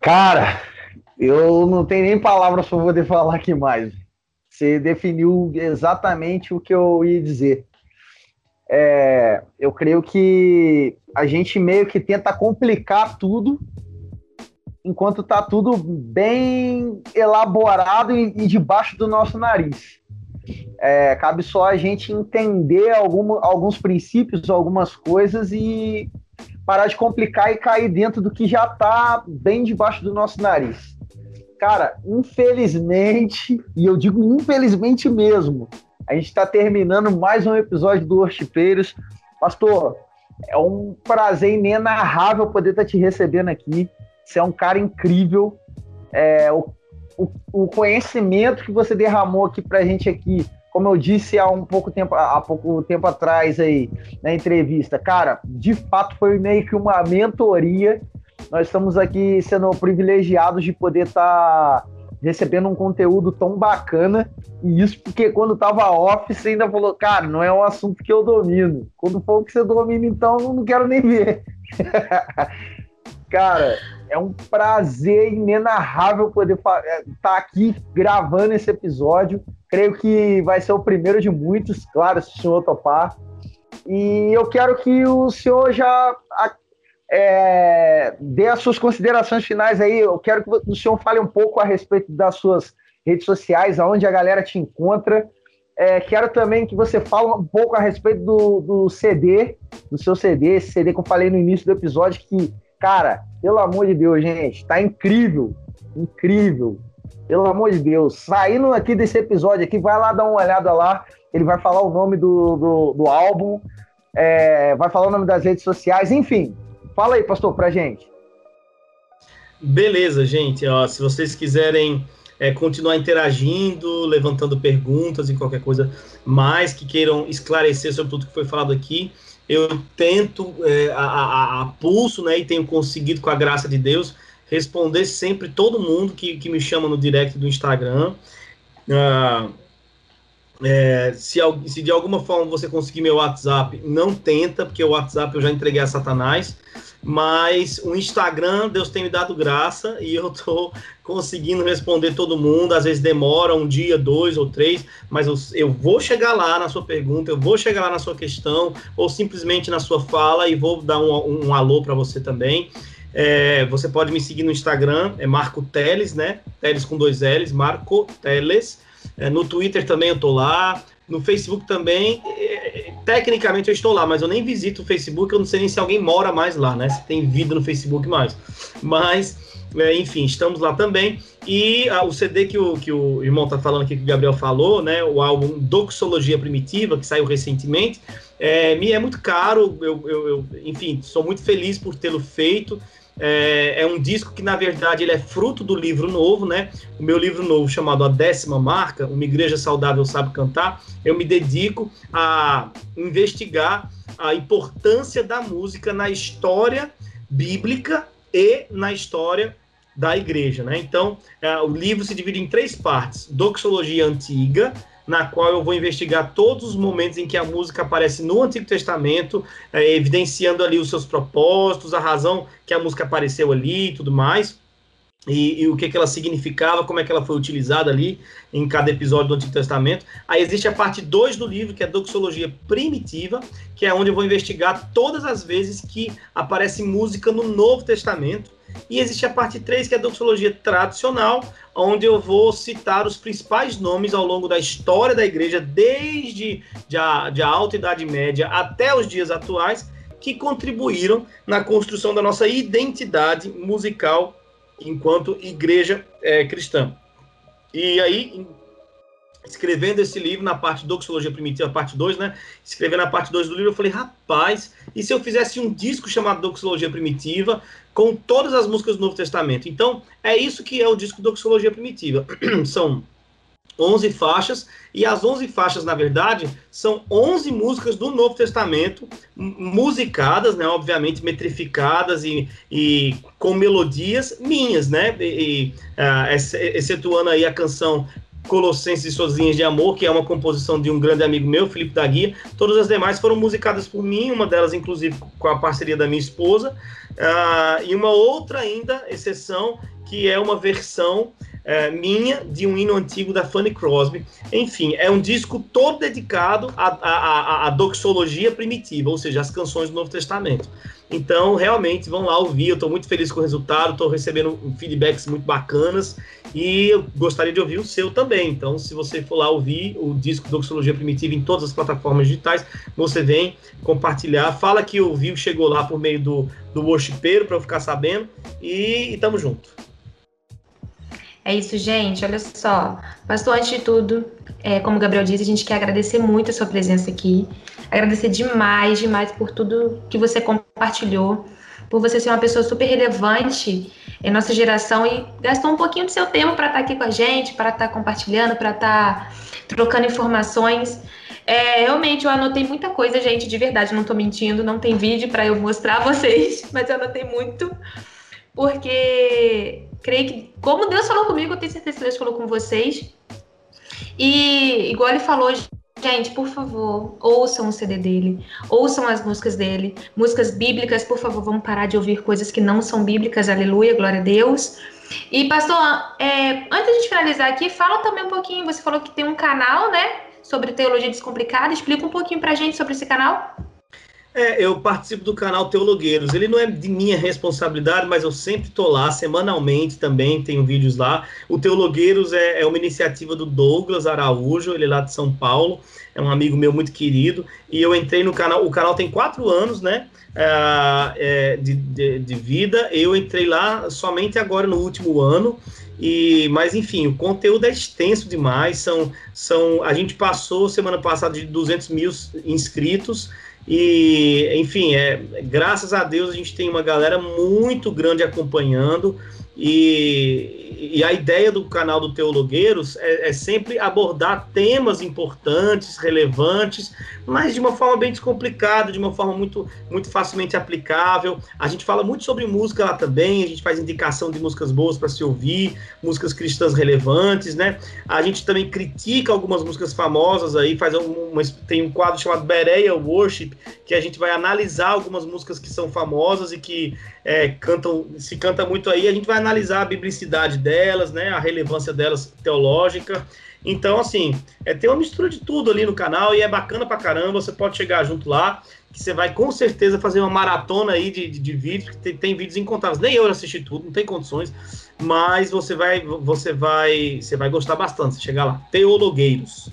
Cara, eu não tenho nem palavras para poder falar aqui mais. Você definiu exatamente o que eu ia dizer. É, eu creio que a gente meio que tenta complicar tudo, enquanto está tudo bem elaborado e, e, debaixo do nosso nariz. É, cabe só a gente entender algum, alguns princípios, algumas coisas e parar de complicar e cair dentro do que já está bem debaixo do nosso nariz. Cara, infelizmente, e eu digo infelizmente mesmo, a gente está terminando mais um episódio do Worshipeiros. Pastor, é um prazer inenarrável poder estar tá te recebendo aqui. Você é um cara incrível. É, o, o, o, conhecimento que você derramou aqui para a gente aqui, como eu disse há um pouco tempo, há pouco tempo atrás aí na entrevista, cara, de fato foi meio que uma mentoria nós estamos aqui sendo privilegiados de poder estar tá recebendo um conteúdo tão bacana. E isso porque quando estava off, você ainda falou, cara, não é um assunto que eu domino. Quando for que você domina, então, não quero nem ver. cara, é um prazer inenarrável poder estar é, tá aqui gravando esse episódio. Creio que vai ser o primeiro de muitos, claro, se o senhor topar. E eu quero que o senhor já é, dê as suas considerações finais aí. Eu quero que o senhor fale um pouco a respeito das suas redes sociais, aonde a galera te encontra. É, quero também que você fale um pouco a respeito do, do CD, do seu CD, esse CD que eu falei no início do episódio, que, cara, pelo amor de Deus, gente, tá incrível, incrível. Pelo amor de Deus, saindo aqui desse episódio aqui, vai lá dar uma olhada lá. Ele vai falar o nome do, do, do álbum, é, vai falar o nome das redes sociais, enfim, Fala aí, pastor, pra gente. Beleza, gente. Ó, se vocês quiserem é, continuar interagindo, levantando perguntas e qualquer coisa mais que queiram esclarecer sobre tudo que foi falado aqui, eu tento é, a, a, a, pulso, né, e tenho conseguido, com a graça de Deus, responder sempre todo mundo que, que me chama no direct do Instagram. Ah, é, se, se, de alguma forma você conseguir meu WhatsApp, não tenta, porque o WhatsApp eu já entreguei a Satanás. Mas o Instagram, Deus tem me dado graça e eu tô conseguindo responder todo mundo. Às vezes demora um dia, dois ou três, mas eu, eu vou chegar lá na sua pergunta, eu vou chegar lá na sua questão, ou simplesmente na sua fala e vou dar um, um, um alô para você também. É, você pode me seguir no Instagram, é Marco Teles, né? Teles com dois L's, Marco Teles. É, no Twitter também eu tô lá. No Facebook também, é, tecnicamente eu estou lá, mas eu nem visito o Facebook, eu não sei nem se alguém mora mais lá, né? Se tem vida no Facebook mais. Mas, é, enfim, estamos lá também. E ah, o CD que o, que o irmão está falando aqui, que o Gabriel falou, né? O álbum Doxologia Primitiva, que saiu recentemente, é, me é muito caro, eu, eu, eu enfim, sou muito feliz por tê-lo feito. É, é, um disco que, na verdade, ele é fruto do livro novo, né? O meu livro novo, chamado A Décima Marca, Uma Igreja Saudável Sabe Cantar, eu me dedico a investigar a importância da música na história bíblica e na história da igreja, né? Então, é, o livro se divide em três partes: doxologia antiga, na qual eu vou investigar todos os momentos em que a música aparece no Antigo Testamento, é, evidenciando ali os seus propósitos, a razão que a música apareceu ali e tudo mais. E, e, o que, que ela significava, como é que ela foi utilizada ali em cada episódio do Antigo Testamento. Aí existe a parte 2 do livro, que é a doxologia primitiva, que é onde eu vou investigar todas as vezes que aparece música no Novo Testamento. E existe a parte 3, que é a doxologia tradicional, onde eu vou citar os principais nomes ao longo da história da igreja, desde a, de a Alta Idade Média até os dias atuais, que contribuíram na construção da nossa identidade musical enquanto igreja é, cristã. E aí, escrevendo esse livro na parte Doxologia Primitiva, parte 2, né? Escrevendo a parte 2 do livro, eu falei, rapaz, e se eu fizesse um disco chamado Doxologia Primitiva, com todas as músicas do Novo Testamento? Então, é isso que é o disco Doxologia Primitiva. São 11 faixas, e as 11 faixas, na verdade, são 11 músicas do Novo Testamento, musicadas, né, obviamente metrificadas e, e com melodias minhas, né, e, e uh, excetuando aí a canção Colossenses e Suas Linhas de Amor, que é uma composição de um grande amigo meu, Felipe da Guia. Todas as demais foram musicadas por mim, uma delas, inclusive, com a parceria da minha esposa. Uh, e uma outra ainda, exceção, que é uma versão é, minha de um hino antigo da Fanny Crosby. Enfim, é um disco todo dedicado à, à, à doxologia primitiva, ou seja, às canções do Novo Testamento. Então, realmente, vão lá ouvir. Eu estou muito feliz com o resultado, estou recebendo feedbacks muito bacanas e eu gostaria de ouvir o seu também. Então, se você for lá ouvir o disco Doxologia Primitiva em todas as plataformas digitais, você vem compartilhar. Fala que ouviu, chegou lá por meio do, do worshipeiro para eu ficar sabendo e, e tamo junto. É isso, gente. Olha só. Pastor, antes de tudo, é, como o Gabriel disse, a gente quer agradecer muito a sua presença aqui. Agradecer demais, demais por tudo que você compartilhou, por você ser uma pessoa super relevante em nossa geração e gastou um pouquinho do seu tempo para estar tá aqui com a gente, para estar tá compartilhando, para estar tá trocando informações. É, realmente, eu anotei muita coisa, gente, de verdade, não estou mentindo, não tem vídeo para eu mostrar a vocês, mas eu anotei muito, porque creio que, como Deus falou comigo, eu tenho certeza que Deus falou com vocês. E, igual ele falou, gente, por favor, ouçam o CD dele, ouçam as músicas dele, músicas bíblicas, por favor, vamos parar de ouvir coisas que não são bíblicas, aleluia, glória a Deus. E, pastor, é, antes de finalizar aqui, fala também um pouquinho, você falou que tem um canal, né, sobre teologia descomplicada, explica um pouquinho pra gente sobre esse canal. É, eu participo do canal Teologueiros. Ele não é de minha responsabilidade, mas eu sempre tô lá, semanalmente também, tenho vídeos lá. O Teologueiros é, é uma iniciativa do Douglas Araújo, ele é lá de São Paulo, é um amigo meu muito querido. E eu entrei no canal, o canal tem quatro anos, né? É, é, de, de, de vida. Eu entrei lá somente agora no último ano. E, mas enfim, o conteúdo é extenso demais. São, são, a gente passou semana passada de 200 mil inscritos. E, enfim, é, graças a Deus a gente tem uma galera muito grande acompanhando. E, e a ideia do canal do Teologueiros é, é, sempre abordar temas importantes, relevantes, mas de uma forma bem descomplicada, de uma forma muito, muito facilmente aplicável. A gente fala muito sobre música lá também, a gente faz indicação de músicas boas para se ouvir, músicas cristãs relevantes, né? A gente também critica algumas músicas famosas aí, faz uma, tem um quadro chamado Bereia Worship, que a gente vai analisar algumas músicas que são famosas e que é, cantam, se canta muito aí, a gente vai analisar a biblicidade delas, né, a relevância delas teológica. Então, assim, é, tem uma mistura de tudo ali no canal e é bacana pra caramba. Você pode chegar junto lá, que você vai com certeza fazer uma maratona aí de, de, de vídeos, tem, tem, vídeos incontáveis. Nem eu assisti tudo, não tem condições, mas você vai, você vai, você vai gostar bastante. Você chegar lá, Teologueiros.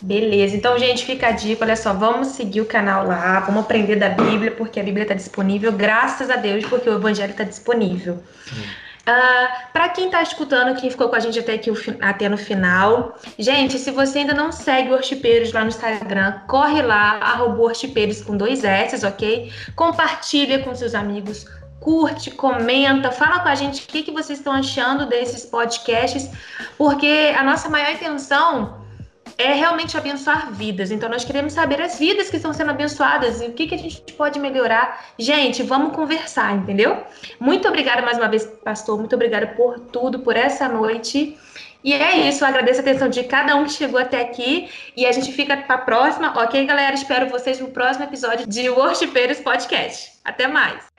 Beleza, então, gente, fica a dica, olha só, vamos seguir o canal lá, vamos aprender da Bíblia, porque a Bíblia está disponível, graças a Deus, porque o Evangelho está disponível. Uh, ah, para quem está escutando, quem ficou com a gente até aqui até no final, gente, se você ainda não segue o Orchipeiros lá no Instagram, corre lá, arroba Orchipeiros com dois S, ok? Compartilha com seus amigos, curte, comenta, fala com a gente o que, que vocês estão achando desses podcasts, porque a nossa maior intenção é realmente abençoar vidas. Então, nós queremos saber as vidas que estão sendo abençoadas e o que, que a gente pode melhorar. Gente, vamos conversar, entendeu? Muito obrigada mais uma vez, pastor. Muito obrigada por tudo, por essa noite. E é isso, eu agradeço a atenção de cada um que chegou até aqui. E a gente fica para a próxima, ok, galera? Espero vocês no próximo episódio de Worshipeiros Podcast. Até mais!